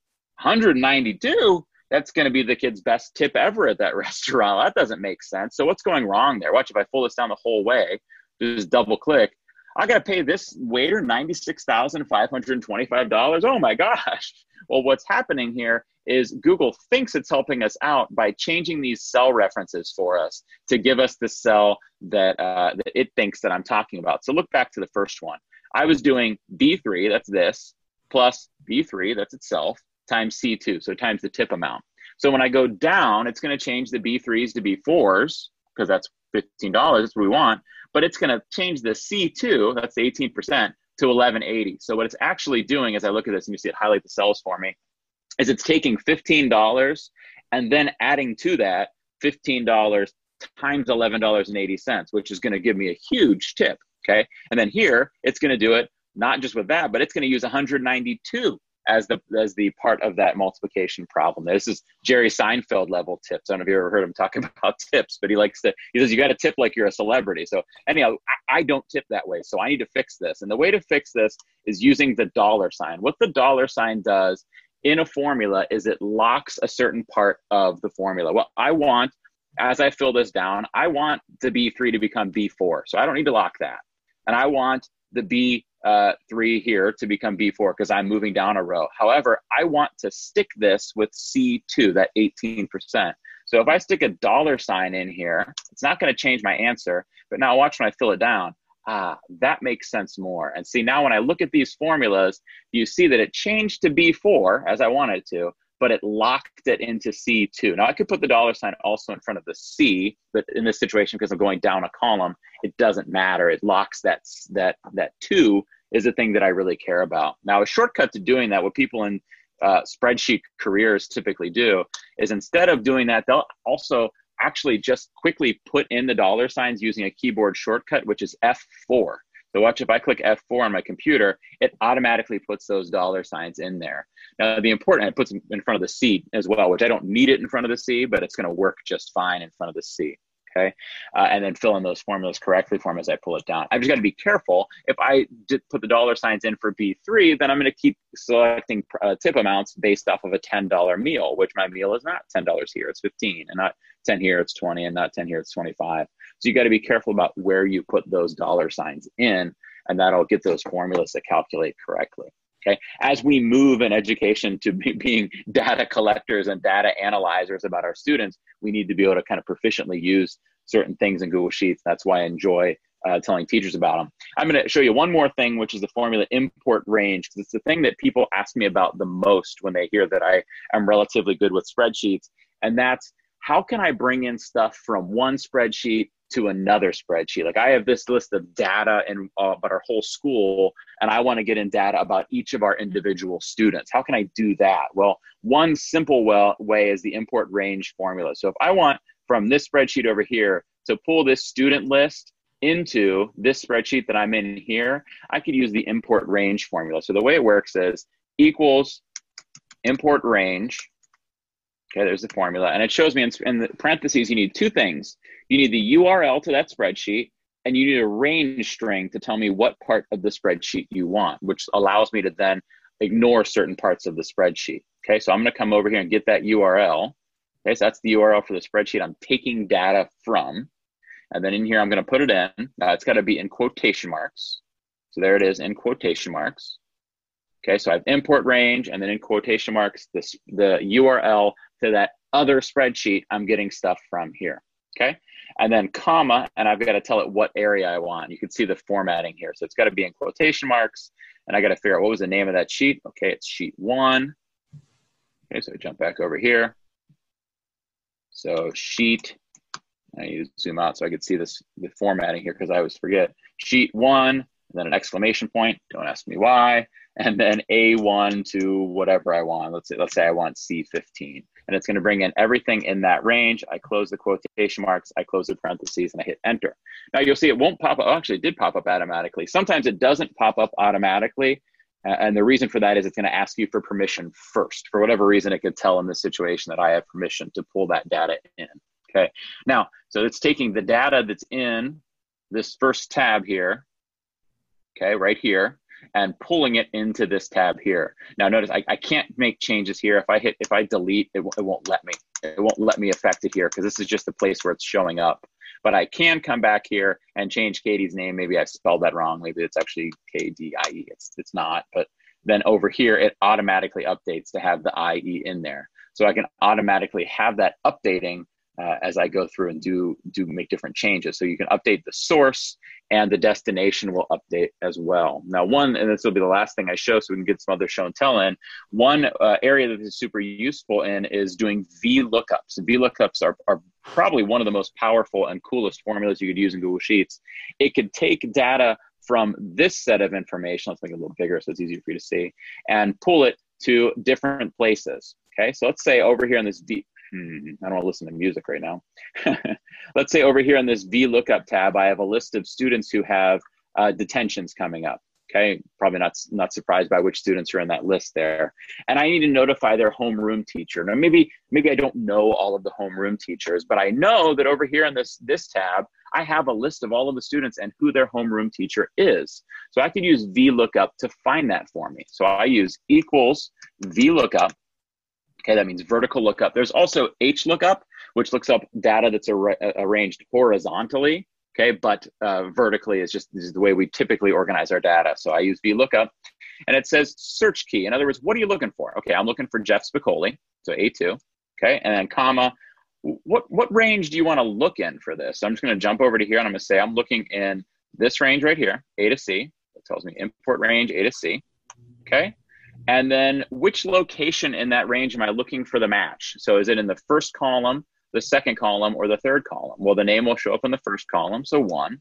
192? That's going to be the kid's best tip ever at that (laughs) restaurant. That doesn't make sense. So what's going wrong there? Watch if I pull this down the whole way, just double click. I got to pay this waiter $96,525. Oh my gosh. Well, what's happening here is Google thinks it's helping us out by changing these cell references for us to give us the cell that, uh, that it thinks that I'm talking about. So look back to the first one. I was doing B3, that's this, plus B3, that's itself, times C2, so times the tip amount. So when I go down, it's going to change the B3s to B4s because that's $15, that's what we want, but it's going to change the C2, that's the 18%, to 1180. So what it's actually doing as I look at this and you see it highlight the cells for me, is it's taking $15 and then adding to that $15 times $11.80, which is going to give me a huge tip. Okay. And then here, it's going to do it not just with that, but it's going to use 192 as the as the part of that multiplication problem. This is Jerry Seinfeld level tips. I don't know if you ever heard him talking (laughs) about tips, but he likes to he says you got to tip like you're a celebrity. So anyhow, I, I, don't tip that way. So I need to fix this. And the way to fix this is using the dollar sign. What the dollar sign does in a formula is it locks a certain part of the formula. Well, I want as I fill this down, I want the B3 to become B4. So I don't need to lock that. And I want the B uh, three here to become B4 because I'm moving down a row. However, I want to stick this with C2, that 18%. So if I stick a dollar sign in here, it's not going to change my answer. But now watch when I fill it down. Ah, that makes sense more. And see, now when I look at these formulas, you see that it changed to B4 as I wanted it to, but it locked it into C2. Now I could put the dollar sign also in front of the C, but in this situation, because I'm going down a column, it doesn't matter. It locks that, that, that two is the thing that I really care about. Now, a shortcut to doing that, what people in uh, spreadsheet careers typically do is instead of doing that, they'll also actually just quickly put in the dollar signs using a keyboard shortcut, which is F4. So watch if I click F4 on my computer, it automatically puts those dollar signs in there. Now the important, it puts them in front of the C as well, which I don't need it in front of the C, but it's going to work just fine in front of the C okay? Uh, and then fill in those formulas correctly for them as I pull it down. I've just got to be careful. If I did put the dollar signs in for B3, then I'm going to keep selecting uh, tip amounts based off of a $10 meal, which my meal is not $10 here, it's 15, and not 10 here, it's 20, and not 10 here, it's 25. So you got to be careful about where you put those dollar signs in, and that'll get those formulas to calculate correctly. Okay. As we move in education to be, being data collectors and data analyzers about our students, we need to be able to kind of proficiently use certain things in Google Sheets. That's why I enjoy uh, telling teachers about them. I'm going to show you one more thing, which is the formula import range, because it's the thing that people ask me about the most when they hear that I am relatively good with spreadsheets. And that's how can I bring in stuff from one spreadsheet to another spreadsheet. Like I have this list of data and uh, about our whole school, and I want to get in data about each of our individual students. How can I do that? Well, one simple well, way is the import range formula. So if I want from this spreadsheet over here to pull this student list into this spreadsheet that I'm in here, I could use the import range formula. So the way it works is equals import range Okay, there's the formula. And it shows me in, in the parentheses, you need two things. You need the URL to that spreadsheet, and you need a range string to tell me what part of the spreadsheet you want, which allows me to then ignore certain parts of the spreadsheet. Okay, so I'm to come over here and get that URL. Okay, so that's the URL for the spreadsheet I'm taking data from. And then in here, I'm to put it in. It's got to be in quotation marks. So there it is in quotation marks. Okay, so I have import range and then in quotation marks, this, the URL to that other spreadsheet I'm getting stuff from here. Okay. And then comma, and I've got to tell it what area I want. You can see the formatting here. So it's got to be in quotation marks. And I got to figure out what was the name of that sheet. Okay, it's sheet one. Okay, so I jump back over here. So sheet, I need to zoom out so I could see this the formatting here because I always forget. Sheet one, then an exclamation point. Don't ask me why. And then A1 to whatever I want. Let's say, let's say I want C15 and it's going to bring in everything in that range. I close the quotation marks, I close the parentheses, and I hit enter. Now you'll see it won't pop up. Actually, it did pop up automatically. Sometimes it doesn't pop up automatically. And the reason for that is it's going to ask you for permission first. For whatever reason, it could tell in this situation that I have permission to pull that data in. Okay. Now, so it's taking the data that's in this first tab here, okay, right here, and pulling it into this tab here. Now notice I, I can't make changes here. If I hit, if I delete, it, it won't let me. It won't let me affect it here because this is just the place where it's showing up. But I can come back here and change Katie's name. Maybe I spelled that wrong. Maybe it's actually K-D-I-E. It's, it's not. But then over here, it automatically updates to have the IE in there. So I can automatically have that updating uh, as I go through and do do make different changes. So you can update the source and the destination will update as well. Now, one, and this will be the last thing I show so we can get some other show and tell in. One uh, area that is super useful in is doing VLOOKUPs. VLOOKUPs are, are probably one of the most powerful and coolest formulas you could use in Google Sheets. It could take data from this set of information, let's make it a little bigger so it's easier for you to see, and pull it to different places. Okay, so let's say over here in this V, hmm, I don't want to listen to music right now. (laughs) Let's say over here on this VLOOKUP tab, I have a list of students who have uh, detentions coming up. Okay, probably not not surprised by which students are in that list there. And I need to notify their homeroom teacher. Now maybe maybe I don't know all of the homeroom teachers, but I know that over here in this this tab, I have a list of all of the students and who their homeroom teacher is. So I could use VLOOKUP to find that for me. So I use equals VLOOKUP. Okay, that means vertical lookup. There's also H lookup, which looks up data that's ar- arranged horizontally okay but uh, vertically is just this is the way we typically organize our data. So i use vlookup and it says search key. In other words what are you looking for? Okay i'm looking for jeff spicoli so a2 okay and then comma what what range do you want to look in for this? So i'm just going to jump over to here and i'm going to say i'm looking in this range right here a to c. It tells me import range a to c okay and then which location in that range am i looking for the match so is it in the first column the second column or the third column? Well, the name will show up in the first column, so one.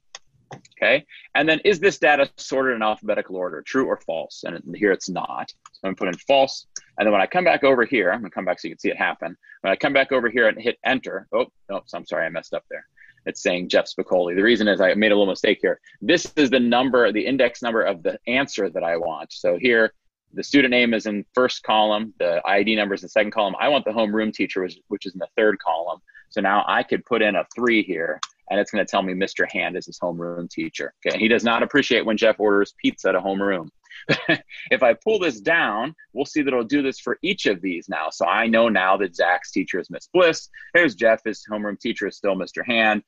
Okay, and then is this data sorted in alphabetical order, true or false? And here it's not. So I'm going to put in false. And then when I come back over here, I'm going to come back so you can see it happen. When I come back over here and hit enter, oh, no, I'm sorry, I messed up there. It's saying Jeff Spicoli. The reason is I made a little mistake here. This is the number, the index number of the answer that I want. So here, the student name is in first column, the ID number is in second column. I want the homeroom teacher, which, which is in the third column. So now I could put in a three here and it's going to tell me Mr. Hand is his homeroom teacher. Okay. He does not appreciate when Jeff orders pizza at a homeroom. (laughs) if I pull this down, we'll see that it'll do this for each of these now. So I know now that Zach's teacher is Miss Bliss. Here's Jeff, his homeroom teacher is still Mr. Hand.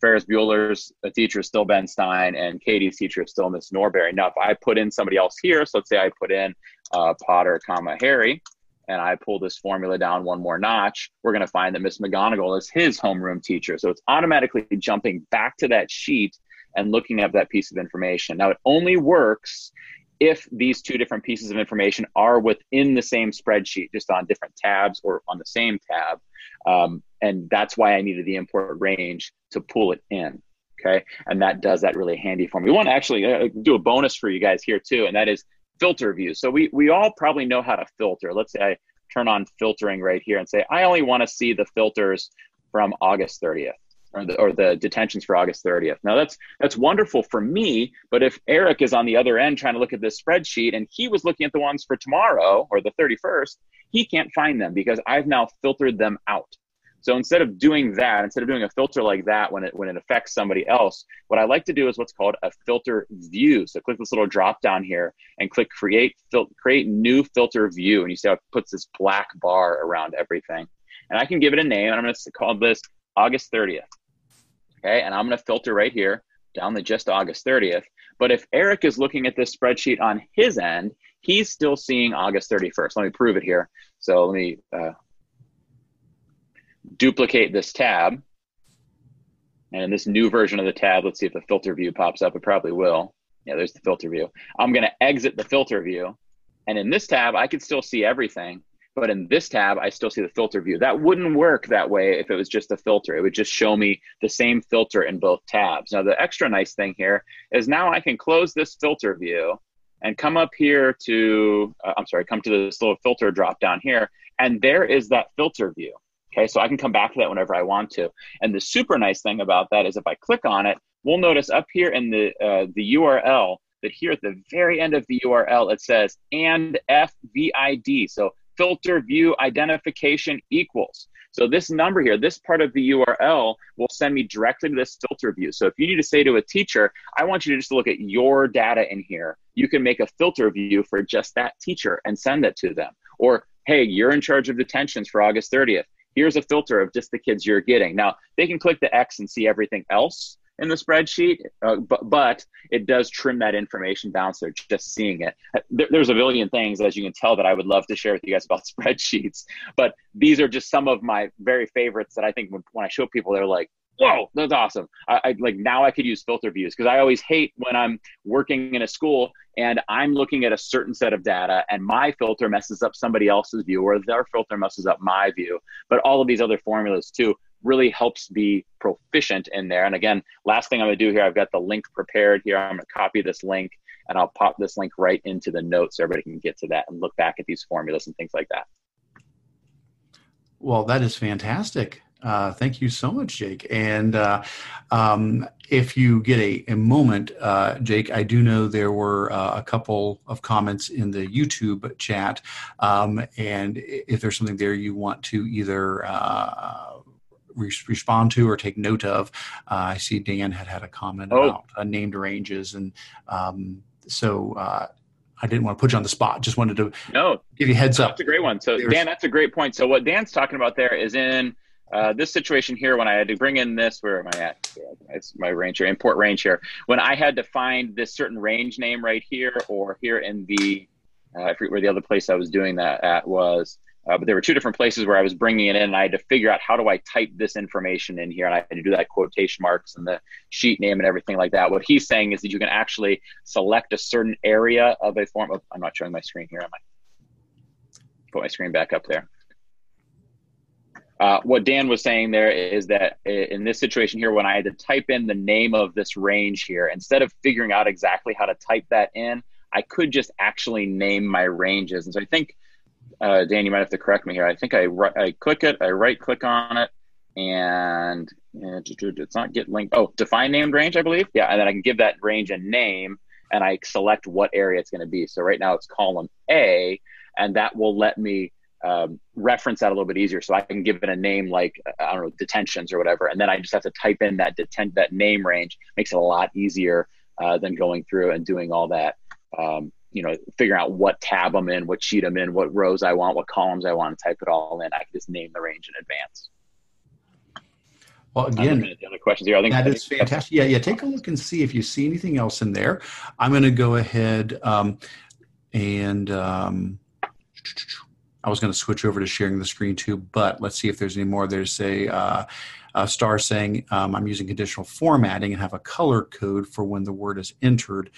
Ferris Bueller's teacher is still Ben Stein, and Katie's teacher is still Miss Norberry. Now, if I put in somebody else here, so let's say I put in uh, Potter, comma Harry, and I pull this formula down one more notch, we're going to find that Miss McGonagall is his homeroom teacher. So it's automatically jumping back to that sheet and looking at that piece of information. Now, it only works if these two different pieces of information are within the same spreadsheet, just on different tabs or on the same tab. Um, and that's why I needed the import range to pull it in. Okay. And that does that really handy for me. We want to actually uh, do a bonus for you guys here too. And that is filter views. So we, we all probably know how to filter. Let's say I turn on filtering right here and say, I only want to see the filters from August 30th or the, or the detentions for August 30th. Now that's, that's wonderful for me, but if Eric is on the other end trying to look at this spreadsheet and he was looking at the ones for tomorrow or the 31st, he can't find them because I've now filtered them out. So instead of doing that, instead of doing a filter like that when it when it affects somebody else, what I like to do is what's called a filter view. So click this little drop down here and click create fil- create new filter view, and you see how it puts this black bar around everything. And I can give it a name, and I'm going to call this August 30th. Okay, and I'm going to filter right here down to just August 30th. But if Eric is looking at this spreadsheet on his end, he's still seeing August 31st. Let me prove it here. So let me uh, duplicate this tab. And in this new version of the tab, let's see if the filter view pops up. It probably will. Yeah, there's the filter view. I'm going to exit the filter view. And in this tab, I can still see everything. But in this tab, I still see the filter view. That wouldn't work that way if it was just a filter. It would just show me the same filter in both tabs. Now, the extra nice thing here is now I can close this filter view and come up here to, uh, I'm sorry, come to this little filter drop down here. And there is that filter view. Okay, so I can come back to that whenever I want to. And the super nice thing about that is if I click on it, we'll notice up here in the uh, the URL that here at the very end of the URL it says and FVID. So filter view identification equals. So this number here, this part of the URL will send me directly to this filter view. So if you need to say to a teacher, I want you to just look at your data in here, you can make a filter view for just that teacher and send it to them. Or, hey, you're in charge of detentions for August 30th here's a filter of just the kids you're getting. Now, they can click the X and see everything else in the spreadsheet, uh, but, but it does trim that information down so just seeing it. Uh, there, there's a billion things, as you can tell, that I would love to share with you guys about (laughs) spreadsheets, but these are just some of my very favorites that I think when, when I show people, they're like, whoa, that's awesome. I, I like now I could use filter views because I always hate when I'm working in a school and I'm looking at a certain set of data and my filter messes up somebody else's view or their filter messes up my view. But all of these other formulas too really helps be proficient in there. And again, last thing I'm gonna do here, I've got the link prepared here. I'm gonna copy this link and I'll pop this link right into the notes so everybody can get to that and look back at these formulas and things like that. Well, that is fantastic. Uh, thank you so much, Jake. And uh, um, if you get a, a moment, uh, Jake, I do know there were uh, a couple of comments in the YouTube chat. Um, and if there's something there you want to either uh, re- respond to or take note of, uh, I see Dan had had a comment oh. about named ranges. And um, so I didn't want to put you on the spot. Just wanted to no give you heads up. That's a great one. So There's, Dan, that's a great point. So what Dan's talking about there is in uh, this situation here when I had to bring in this. Where am I at? It's my range here, import range here. When I had to find this certain range name right here, or here in the uh, I forget where the other place I was doing that at was. Uh, but there were two different places where I was bringing it in, and I had to figure out how do I type this information in here, and I had to do that quotation marks and the sheet name and everything like that. What he's saying is that you can actually select a certain area of a form of. I'm not showing my screen here. Am I? Put my screen back up there. Uh, what Dan was saying there is that in this situation here, when I had to type in the name of this range here, instead of figuring out exactly how to type that in, I could just actually name my ranges. And so I think uh, Dan, you might have to correct me here. I think I I click it, I right click on it, and it's not get linked. Oh, define named range, I believe. Yeah, and then I can give that range a name, and I select what area it's going to be. So right now it's column A, and that will let me um, reference that a little bit easier. So I can give it a name like I don't know detentions or whatever, and then I just have to type in that detent that name range. Makes it a lot easier uh, than going through and doing all that. Um, you know, figuring out what tab I'm in, what sheet I'm in, what rows I want, what columns I want, to type it all in. I can just name the range in advance. Well, again, the other questions here. I think that is fantastic. Yeah, yeah. Take a look and see if you see anything else in there. I'm going to go ahead um, and um, I was going to switch over to sharing the screen too, but let's see if there's any more. There's a, uh, a star saying um, I'm using conditional formatting and have a color code for when the word is entered.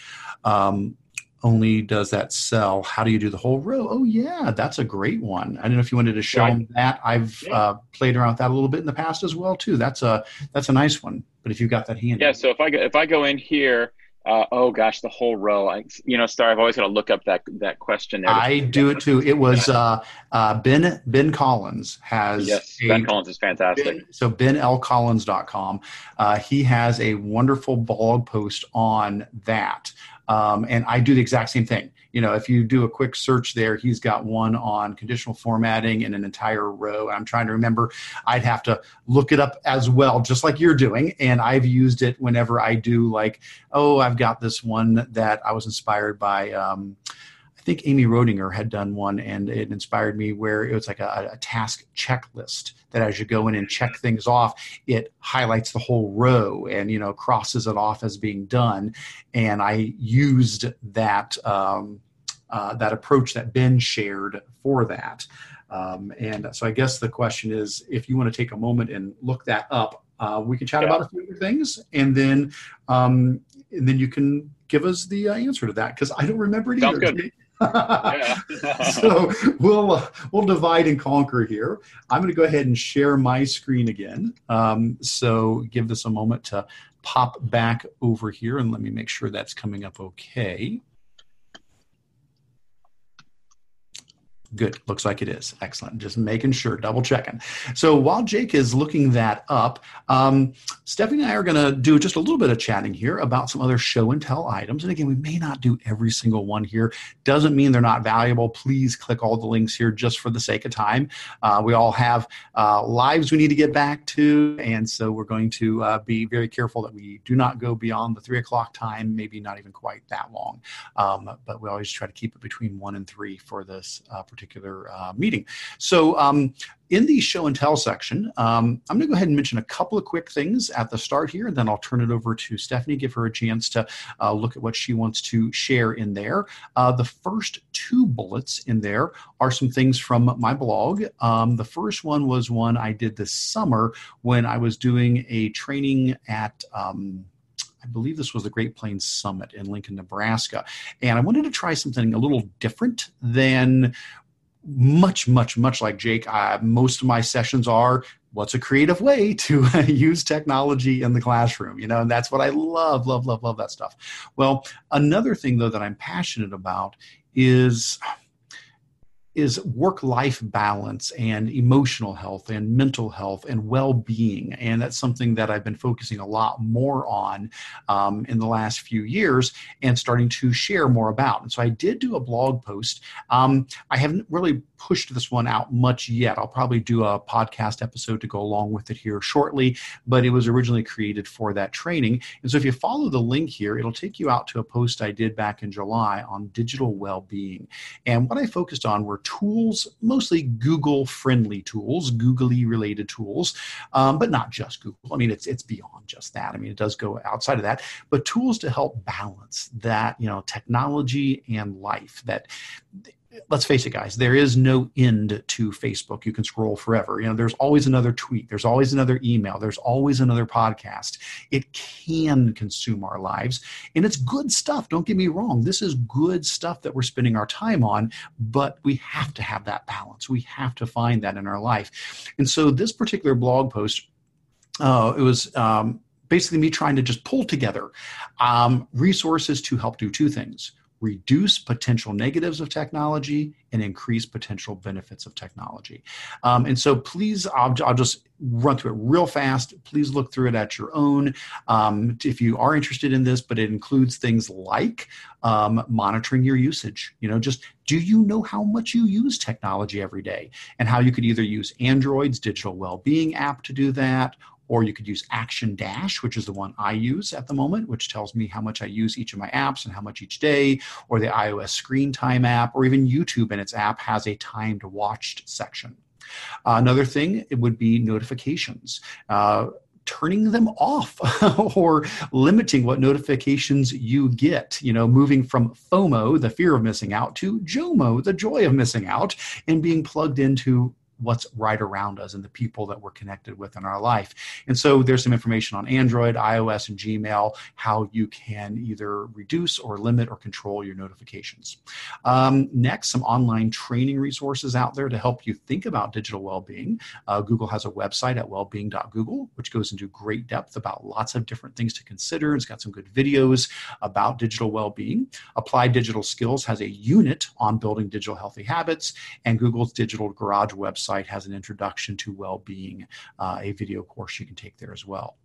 Um, only does that sell. How do you do the whole row? Oh yeah, that's a great one. I don't know if you wanted to show yeah. them that. I've yeah. uh, played around with that a little bit in the past as well too. That's a that's a nice one. But if you've got that handy, yeah. So if I go, if I go in here, uh, oh gosh, the whole row. I, you know, Star. I've always got to look up that that question. There I do it too. It was uh, uh, Ben Ben Collins has. Yes, a, Ben Collins is fantastic. Ben, so BenLCollins.com. Uh, he has a wonderful blog post on that. Um, and I do the exact same thing. You know, if you do a quick search there, he's got one on conditional formatting in an entire row. I'm trying to remember. I'd have to look it up as well, just like you're doing. And I've used it whenever I do, like, oh, I've got this one that I was inspired by. Um, I think Amy Rodinger had done one, and it inspired me where it was like a, a, task checklist that as you go in and check things off, it highlights the whole row and you know crosses it off as being done. And I used that um, uh, that approach that Ben shared for that. Um, and so I guess the question is, if you want to take a moment and look that up, uh, we can chat yeah. about a few other things, and then um, and then you can give us the uh, answer to that because I don't remember it Sounds either. Good. (laughs) so we'll uh, we'll divide and conquer here. I'm going to go ahead and share my screen again. Um, so give this a moment to pop back over here and let me make sure that's coming up okay. Good. Looks like it is. Excellent. Just making sure, double checking. So while Jake is looking that up, um, Stephanie and I are going to do just a little bit of chatting here about some other show and tell items. And again, we may not do every single one here. Doesn't mean they're not valuable. Please click all the links here just for the sake of time. Uh, we all have uh, lives we need to get back to. And so we're going to uh, be very careful that we do not go beyond the three o'clock time, maybe not even quite that long. Um, but we always try to keep it between one and three for this uh, particular uh, meeting. So um, in the show and tell section, um, I'm going to go ahead and mention a couple of quick things at the start here, and then I'll turn it over to Stephanie, give her a chance to uh, look at what she wants to share in there. Uh, the first two bullets in there are some things from my blog. Um, the first one was one I did this summer when I was doing a training at. Um, I believe this was the Great Plains Summit in Lincoln, Nebraska. And I wanted to try something a little different than much, much, much like Jake, uh, most of my sessions are what's a creative way (laughs) to use technology in the classroom, you know, and that's what I love, love, love, love that stuff. Well, another thing though that I'm passionate about is is work life balance and emotional health and mental health and well being. And that's something that I've been focusing a lot more on um, in the last few years and starting to share more about. And so I did do a blog post. Um, I haven't really pushed this one out much yet. I'll probably do a podcast episode to go along with it here shortly, but it was originally created for that training. And so if you follow the link here, it'll take you out to a post I did back in July on digital well being. And what I focused on were tools, mostly Google friendly tools, googly related tools, um, but not just Google. I mean, it's it's beyond just that. I mean, it does go outside of that, but tools to help balance that, you know, technology and life. That let's face it, guys, there is no end to Facebook. You can scroll forever. You know, there's always another tweet, there's always another email, there's always another podcast. It can consume our lives, and it's good stuff. Don't get me wrong. This is good stuff that we're spending our time on, but we have to have that balance. We have to find that in our life. And so, this particular blog post, uh, it was. Um, basically, me trying to just pull together um, resources to help do two things reduce potential negatives of technology and increase potential benefits of technology. Um, and so please, I'll, I'll, just run through it real fast. Please look through it at your own um, if you are interested in this, but it includes things like um, monitoring your usage. You know, just do you know how much you use technology every day and how you could either use Android's digital well-being app to do that or you could use ActionDash, which is the one I use at the moment, which tells me how much I use each of my apps and how much each day, or the iOS Screen Time app, or even YouTube in its app has a timed watched section. Another thing it would be notifications. Uh, turning them off (laughs) or limiting what notifications you get you know moving from fomo the fear of missing out to jomo the joy of missing out and being plugged into what's right around us and the people that we're connected with in our life. And so there's some information on Android, iOS, and Gmail how you can either reduce or limit or control your notifications. Um, next, some online training resources out there to help you think about digital well being. Uh, Google has a website at wellbeing.google, which goes into great depth about lots of different things to consider. It's got some good videos about digital well being. Applied Digital Skills has a unit on building digital healthy habits, and Google's Digital Garage website website has an introduction to well-being, uh, a video course you can take there as well.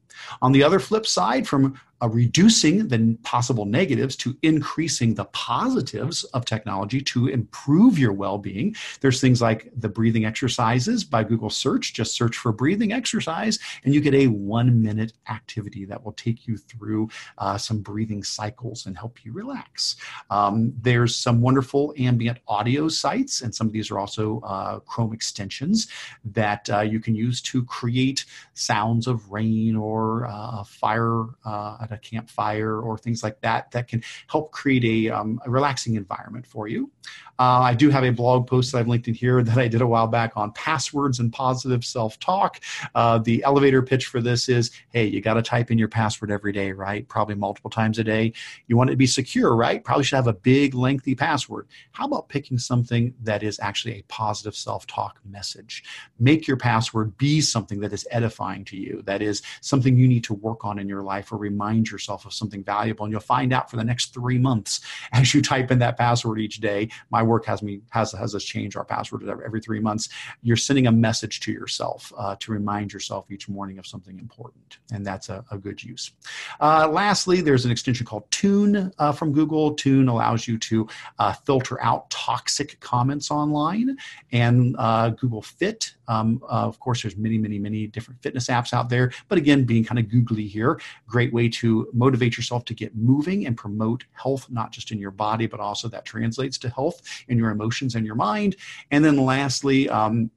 On the other flip side, from uh, reducing the possible negatives to increasing the positives of technology to improve your well being. There's things like the breathing exercises by Google search. Just search for breathing exercise, and you get a one minute activity that will take you through uh, some breathing cycles and help you relax. Um, there's some wonderful ambient audio sites, and some of these are also uh, Chrome extensions that uh, you can use to create sounds of rain or uh, fire uh, a campfire or things like that that can help create a, um, a relaxing environment for you. Uh, I do have a blog post that I've linked in here (laughs) that I did a while back on passwords and positive self talk. Uh, the elevator pitch for this is hey, you got to type in your password every day, right? Probably multiple times a day. You want it to be secure, right? Probably should have a big, lengthy password. How about picking something that is actually a positive self talk message? Make your password be something that is edifying to you, that is something you need to work on in your life or remind yourself of something valuable. And you'll find out for the next three months (laughs) as you type in that password each day. My work has me has has us change our password every, every three months. You're sending a message to yourself uh, to remind yourself each morning of something important, and that's a, a good use. Uh, lastly, there's an extension called Tune uh, from Google. Tune allows you to uh, filter out toxic comments online, and uh, Google Fit. Um, uh, of course, there's many, many, many different fitness apps out there. But again, being kind of googly here, great way to motivate yourself to get moving and promote health, not just in your body, but also that translates to health in your emotions and your mind. And then lastly, um,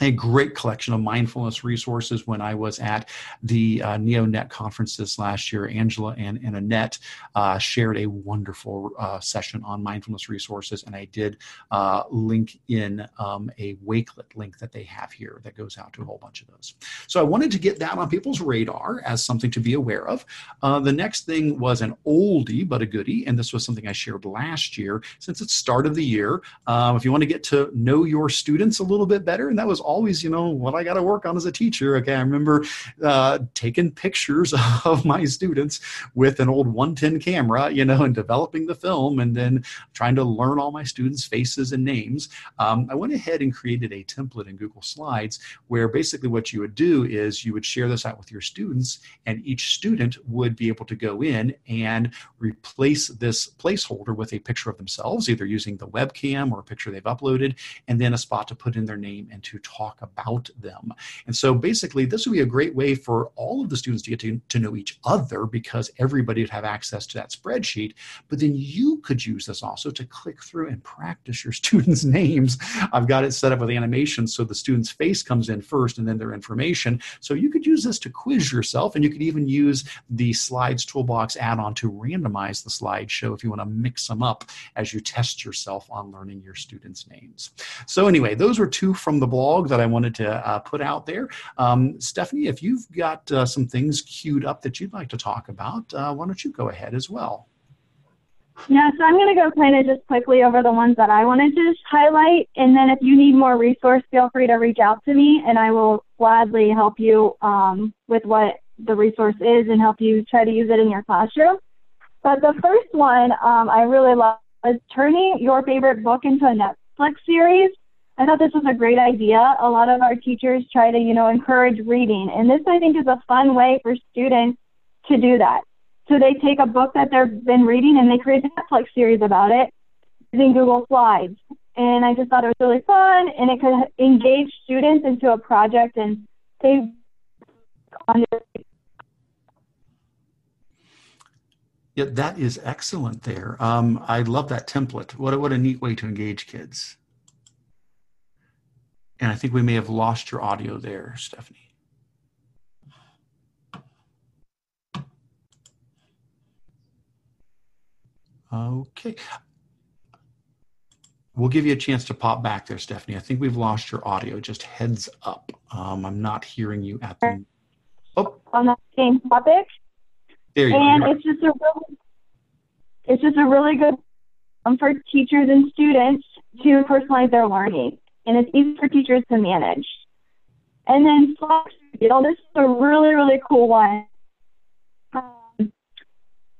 a great collection of mindfulness resources when I was at the uh, NeoNet conferences last year. Angela and, and Annette uh, shared a wonderful uh, session on mindfulness resources, and I did uh, link in um, a Wakelet link that they have here that goes out to a whole bunch of those. So I wanted to get that on people's radar as something to be aware of. Uh, the next thing was an oldie but a goodie, and this was something I shared last year since it's start of the year. Um, if you want to get to know your students a little bit better, and that was always, you know, what I got to work on as a teacher. Okay, I remember uh, taking pictures (laughs) of my students with an old 110 camera, you know, and developing the film, and then trying to learn all my students' faces and names. Um, I went ahead and created a template in Google Slides where basically what you would do is you would share this out with your students, and each student would be able to go in and replace this placeholder with a picture of themselves, either using the webcam or a picture they've uploaded, and then a spot to put in their name and to talk about them. And so basically, this would be a great way for all of the students to get to, to know each other because everybody would have access to that spreadsheet. But then you could use this also to click through and practice your (laughs) students' names. I've got it set up with animation so the student's face comes in first and then their information. So you could use this to quiz yourself, and you could even use the Slides Toolbox add on to randomize the slideshow if you want to mix them up as you test yourself on learning your students' names. So, anyway, those were two from the blog that I wanted to uh, put out there. Um, Stephanie, if you've got uh, some things queued up that you'd like to talk about, uh, why don't you go ahead as well? Yeah, so I'm going to go kind of just quickly over the ones that I wanted to highlight. And then if you need more resource, feel free to reach out to me and I will gladly help you um, with what the resource is and help you try to use it in your classroom. But the first one um, I really love is turning your favorite book into a Netflix series. I thought this was a great idea. A lot of our teachers try to, you know, encourage reading, and this I think is a fun way for students to do that. So they take a book that they've been reading and they create a Netflix series about it using Google Slides. And I just thought it was really fun, and it could engage students into a project and they Yeah, that is excellent there. Um, I love that template. What a, what a neat way to engage kids. And I think we may have lost your audio there, Stephanie. Okay. We'll give you a chance to pop back there, Stephanie. I think we've lost your audio. Just heads up. Um, I'm not hearing you at the. Oh. On the same topic. There you and go. it's just a really, it's just a really good um, for teachers and students to personalize their learning, and it's easy for teachers to manage. And then you know, this is a really really cool one um,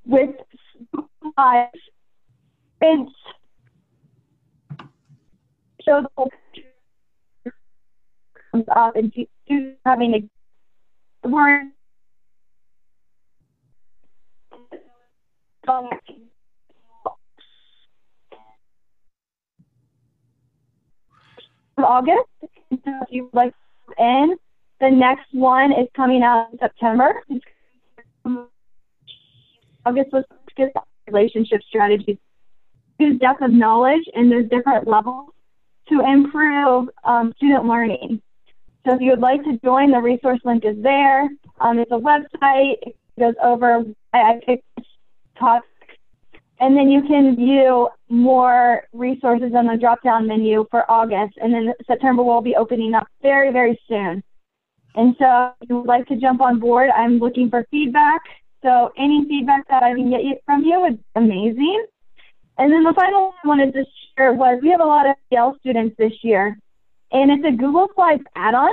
with slides. It's show the whole picture comes up and students having a word August. If you would like in, the next one is coming out in September. August was relationship strategies. Use depth of knowledge, and there's different levels to improve um, student learning. So if you would like to join, the resource link is there. Um, it's a website. It goes over. I, I picked topics. And then you can view more resources on the drop down menu for August. And then September will be opening up very, very soon. And so if you would like to jump on board, I'm looking for feedback. So any feedback that I can get from you is amazing. And then the final one I wanted to share was we have a lot of ELL students this year, and it's a Google Slides add-on.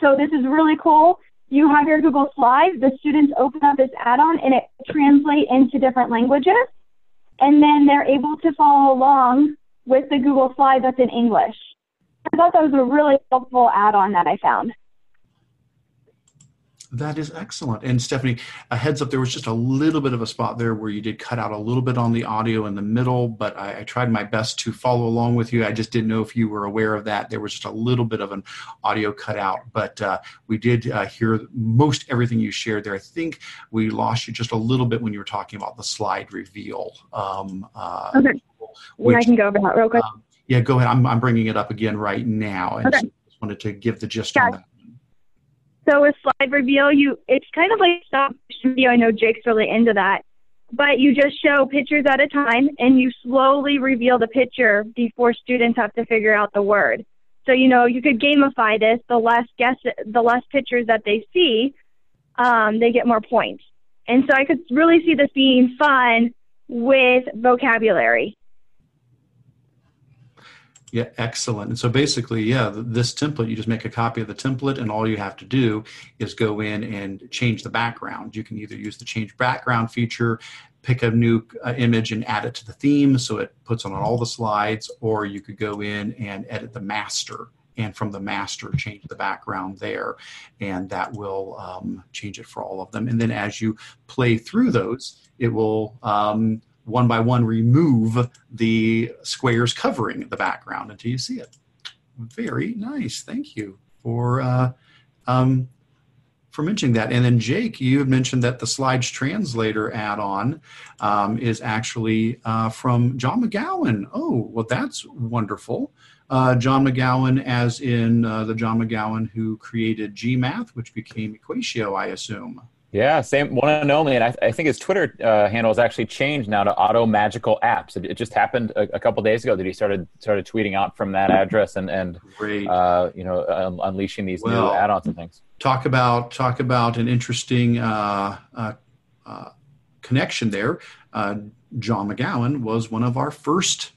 So this is really cool you have your Google Slides, the students open up this add-on and it translates into different languages. And then they're able to follow along with the Google Slide that's in English. I thought that was a really helpful add-on that I found. That is excellent. And Stephanie, a heads up, there was just a little bit of a spot there where you did cut out a little bit on the audio in the middle, but I, I, tried my best to follow along with you. I just didn't know if you were aware of that. There was just a little bit of an audio cut out, but uh, we did uh, hear most everything you shared there. I think we lost you just a little bit when you were talking about the slide reveal. Um, uh, okay. Which, yeah, I can go over that real quick. Um, yeah, go ahead. I'm, I'm bringing it up again right now. And okay. so just wanted to give the gist yeah. on that. So with slide reveal, you it's kind of like stop video. I know Jake's really into that, but you just show pictures at a time and you slowly reveal the picture before students have to figure out the word. So you know you could gamify this. The less guess, the less pictures that they see, um, they get more points. And so I could really see this being fun with vocabulary. Yeah, excellent. And so basically, yeah, this template, you just make a copy of the template, and all you have to do is go in and change the background. You can either use the change background feature, pick a new uh, image and add it to the theme so it puts on all the slides, or you could go in and edit the master and from the master change the background there and that will um, change it for all of them and then as you play through those it will um, one by one remove the squares covering the background until you see it. Very nice. Thank you for uh, um, for mentioning that. And then Jake, you had mentioned that the Slides Translator add-on um, is actually uh, from John McGowan. Oh, well, that's wonderful. Uh, John McGowan, as in uh, the John McGowan who created GMath, which became Equatio, I assume. Yeah, same one and only. And I, I think his Twitter uh, handle has actually changed now to Auto Magical Apps. It, it just happened a, a, couple days ago that he started started tweeting out from that address and and uh, you know un- unleashing these well, new add-ons and things. Talk about talk about an interesting uh, uh, uh connection there. Uh, John McGowan was one of our first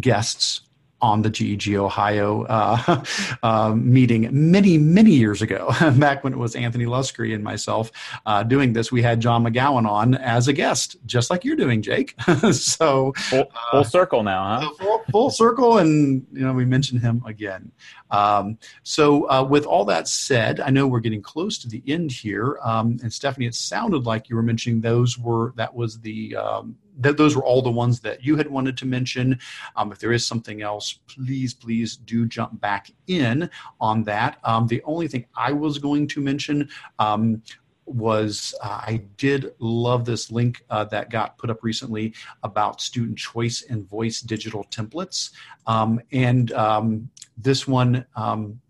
guests on the GEG Ohio uh, (laughs) uh, meeting many, many years ago, (laughs) back when it was Anthony Luscre and myself uh, doing this. We had John McGowan on as a guest, just like you're doing, Jake. (laughs) so full, full, uh, circle now, huh? Full, full, circle, and you know we mentioned him again. Um, so uh, with all that said, I know we're getting close to the end here, um, and Stephanie, it sounded like you were mentioning those were that was the um, th- those were all the ones that you had wanted to mention. Um, if there is something else, please, please do jump back in on that. Um, the only thing I was going to mention um, was uh, I did love this link uh, that got put up recently about student choice and voice digital templates. Um, and um, this one, um,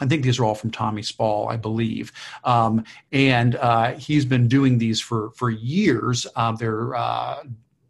I think these are all from Tommy Spall, I believe, um, and uh, he's been doing these for for years. Uh, they're uh,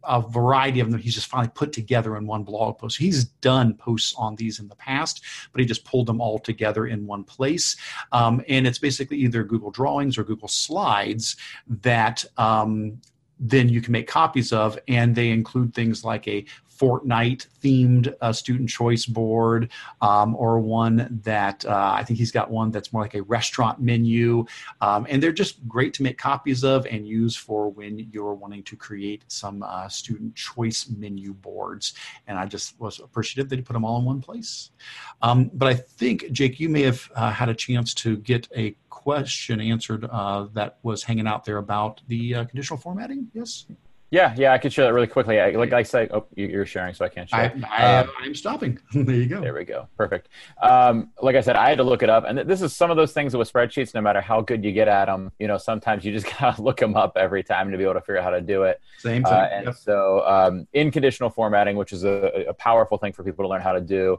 a variety of them he's just finally put together in one blog post. He's done posts on these in the past, but he just pulled them all together in one place. Um, and it's basically either Google Drawings or Google Slides that um, then you can make copies of, and they include things like a Fortnite themed uh, student choice board, um, or one that uh, I think he's got one that's more like a restaurant menu. Um, and they're just great to make copies of and use for when you're wanting to create some uh, student choice menu boards. And I just was appreciative that he put them all in one place. Um, but I think, Jake, you may have uh, had a chance to get a question answered uh, that was hanging out there about the uh, conditional formatting. Yes. Yeah, yeah, I could share that really quickly. I, like I say, oh, you're sharing, so I can't share. I, I, um, I'm stopping. (laughs) there you go. There we go. Perfect. Um, like I said, I had to look it up, and this is some of those things with spreadsheets. No matter how good you get at them, you know, sometimes you just (laughs) gotta look them up every time to be able to figure out how to do it. Same uh, thing. Uh, and yep. so, um, in conditional formatting, which is a, a, powerful thing for people to learn how to do,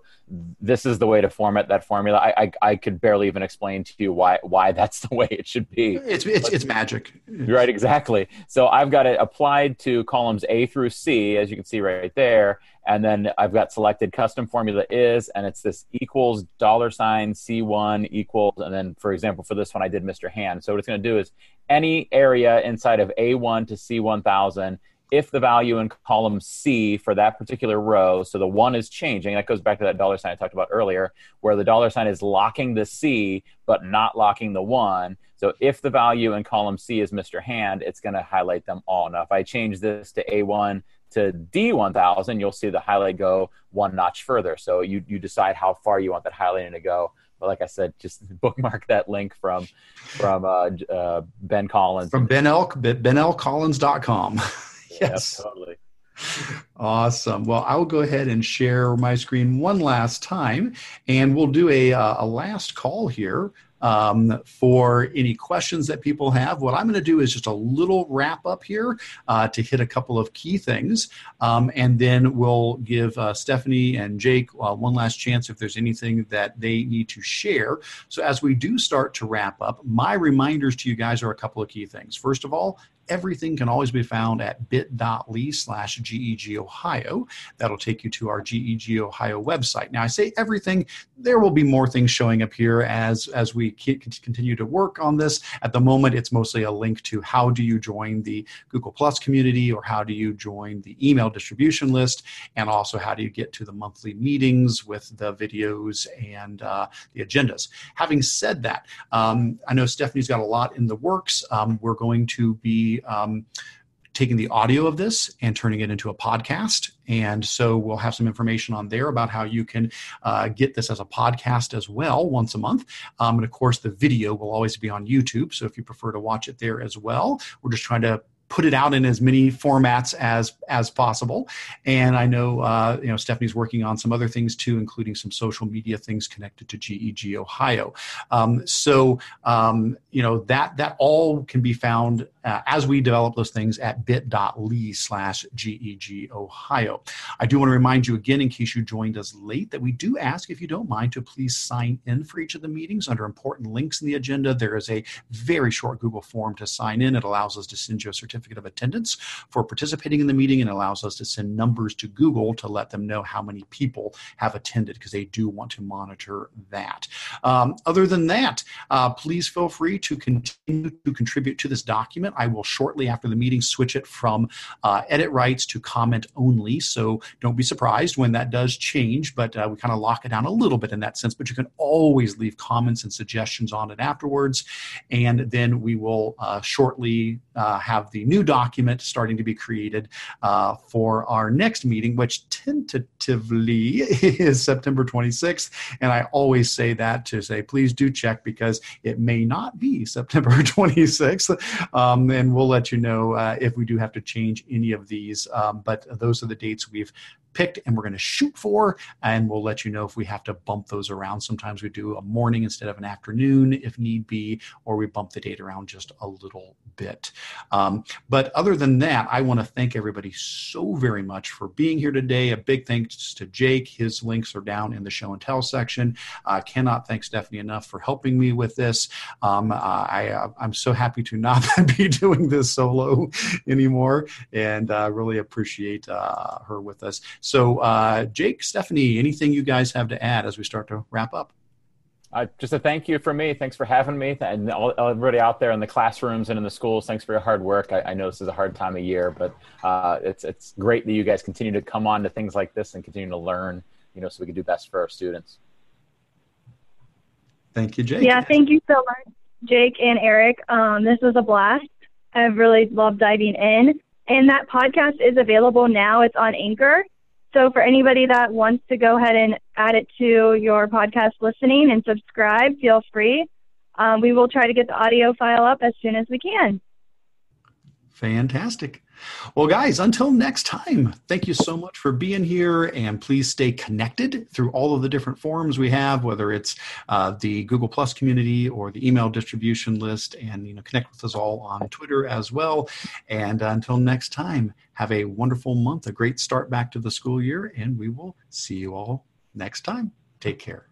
this is the way to format that formula. I, I, I could barely even explain to you why why that's (laughs) the way it should be. It's it's, but, it's magic. Right. Exactly. So I've got it applied to columns A through C, as you can see right there. And then I've got selected custom formula is, and it's this equals dollar sign C1 equals, and then for example, for this one, I did Mr. Hand. So what it's going to do is any area inside of A1 to C1000 if the value in column C for that particular row, so the one is changing, that goes back to that dollar sign I talked about earlier, where the dollar sign is locking the C but not locking the one. So if the value in column C is Mr. Hand, it's going to highlight them all. Now, if I change this to A1 to D1000, you'll see the highlight go one notch further. So you, you decide how far you want that highlighting to go. But like I said, just (laughs) bookmark that link from from uh, uh, Ben Collins. From Ben L, benlcollins.com. (laughs) yes. Yep, totally. Awesome. Well, I'll go ahead and share my screen one last time, and we'll do a, uh, a last call here um, for any questions that people have. What I'm going to do is just a little wrap up here uh, to hit a couple of key things, um, and then we'll give uh, Stephanie and Jake uh, one last chance if there's anything that they need to share. So, as we do start to wrap up, my reminders to you guys are a couple of key things. First of all, everything can always be found at bit.ly slash GEG Ohio. That'll take you to our GEG Ohio website. Now, I say everything, there will be more things showing up here as, as we continue to work on this. At the moment, it's mostly a link to how do you join the Google Plus community or how do you join the email distribution list, and also how do you get to the monthly meetings with the videos and uh, the agendas. Having said that, um, I know Stephanie's got a lot in the works. Um, we're going to be um, taking the audio of this and turning it into a podcast. And so we'll have some information on there about how you can uh, get this as a podcast as well once a month. Um, and of course, the video will always be on YouTube. So if you prefer to watch it there as well, we're just trying to put it out in as many formats as as possible. And I know uh, you know Stephanie's working on some other things too, including some social media things connected to GEG Ohio. Um, so um, you know that that all can be found uh, as we develop those things at bit.ly slash GEG Ohio. I do want to remind you again, in case you joined us late, that we do ask if you don't mind to please sign in for each of the meetings under important links in the agenda. There is a very short Google form to sign in. It allows us to send you a certificate of attendance for participating in the meeting and allows us to send numbers to Google to let them know how many people have attended because they do want to monitor that. Um, other than that, uh, please feel free to continue to contribute to this document. I will shortly after the meeting switch it from uh, edit rights to comment only. So don't be surprised when that does change, but uh, we kind of lock it down a little bit in that sense. But you can always leave comments and suggestions on it afterwards. And then we will uh, shortly uh, have the new document starting to be created uh, for our next meeting, which tentatively (laughs) is September 26th. And I always say that to say, please do check because it may not be September (laughs) 26th. Um, and then we'll let you know uh, if we do have to change any of these. Um, but those are the dates we've picked and we're going to shoot for. And we'll let you know if we have to bump those around. Sometimes we do a morning instead of an afternoon if need be, or we bump the date around just a little bit. Um, but other than that, I want to thank everybody so very much for being here today. A big thanks to Jake. His links are down in the show and tell section. I uh, cannot thank Stephanie enough for helping me with this. Um, I, I'm so happy to not (laughs) be (laughs) doing this solo anymore and uh, really appreciate uh, her with us. So, uh, Jake, Stephanie, anything you guys have to add as we start to wrap up? Uh, just a thank you for me. Thanks for having me, and all, everybody out there in the classrooms and in the schools. Thanks for your hard work. I, I know this is a hard time of year, but uh, it's it's great that you guys continue to come on to things like this and continue to learn. You know, so we can do best for our students. Thank you, Jake. Yeah, thank you so much, Jake and Eric. Um, this was a blast. I've really loved diving in, and that podcast is available now. It's on Anchor. So for anybody that wants to go ahead and add it to your podcast listening and subscribe, feel free. Um, we will try to get the audio file up as soon as we can. Fantastic. Well, guys, until next time, thank you so much for being here. And please stay connected through all of the different forums we have, whether it's uh, the Google Plus community or the email distribution list. And you know, connect with us all on Twitter as well. And until next time, have a wonderful month, a great start back to the school year, and we will see you all next time. Take care.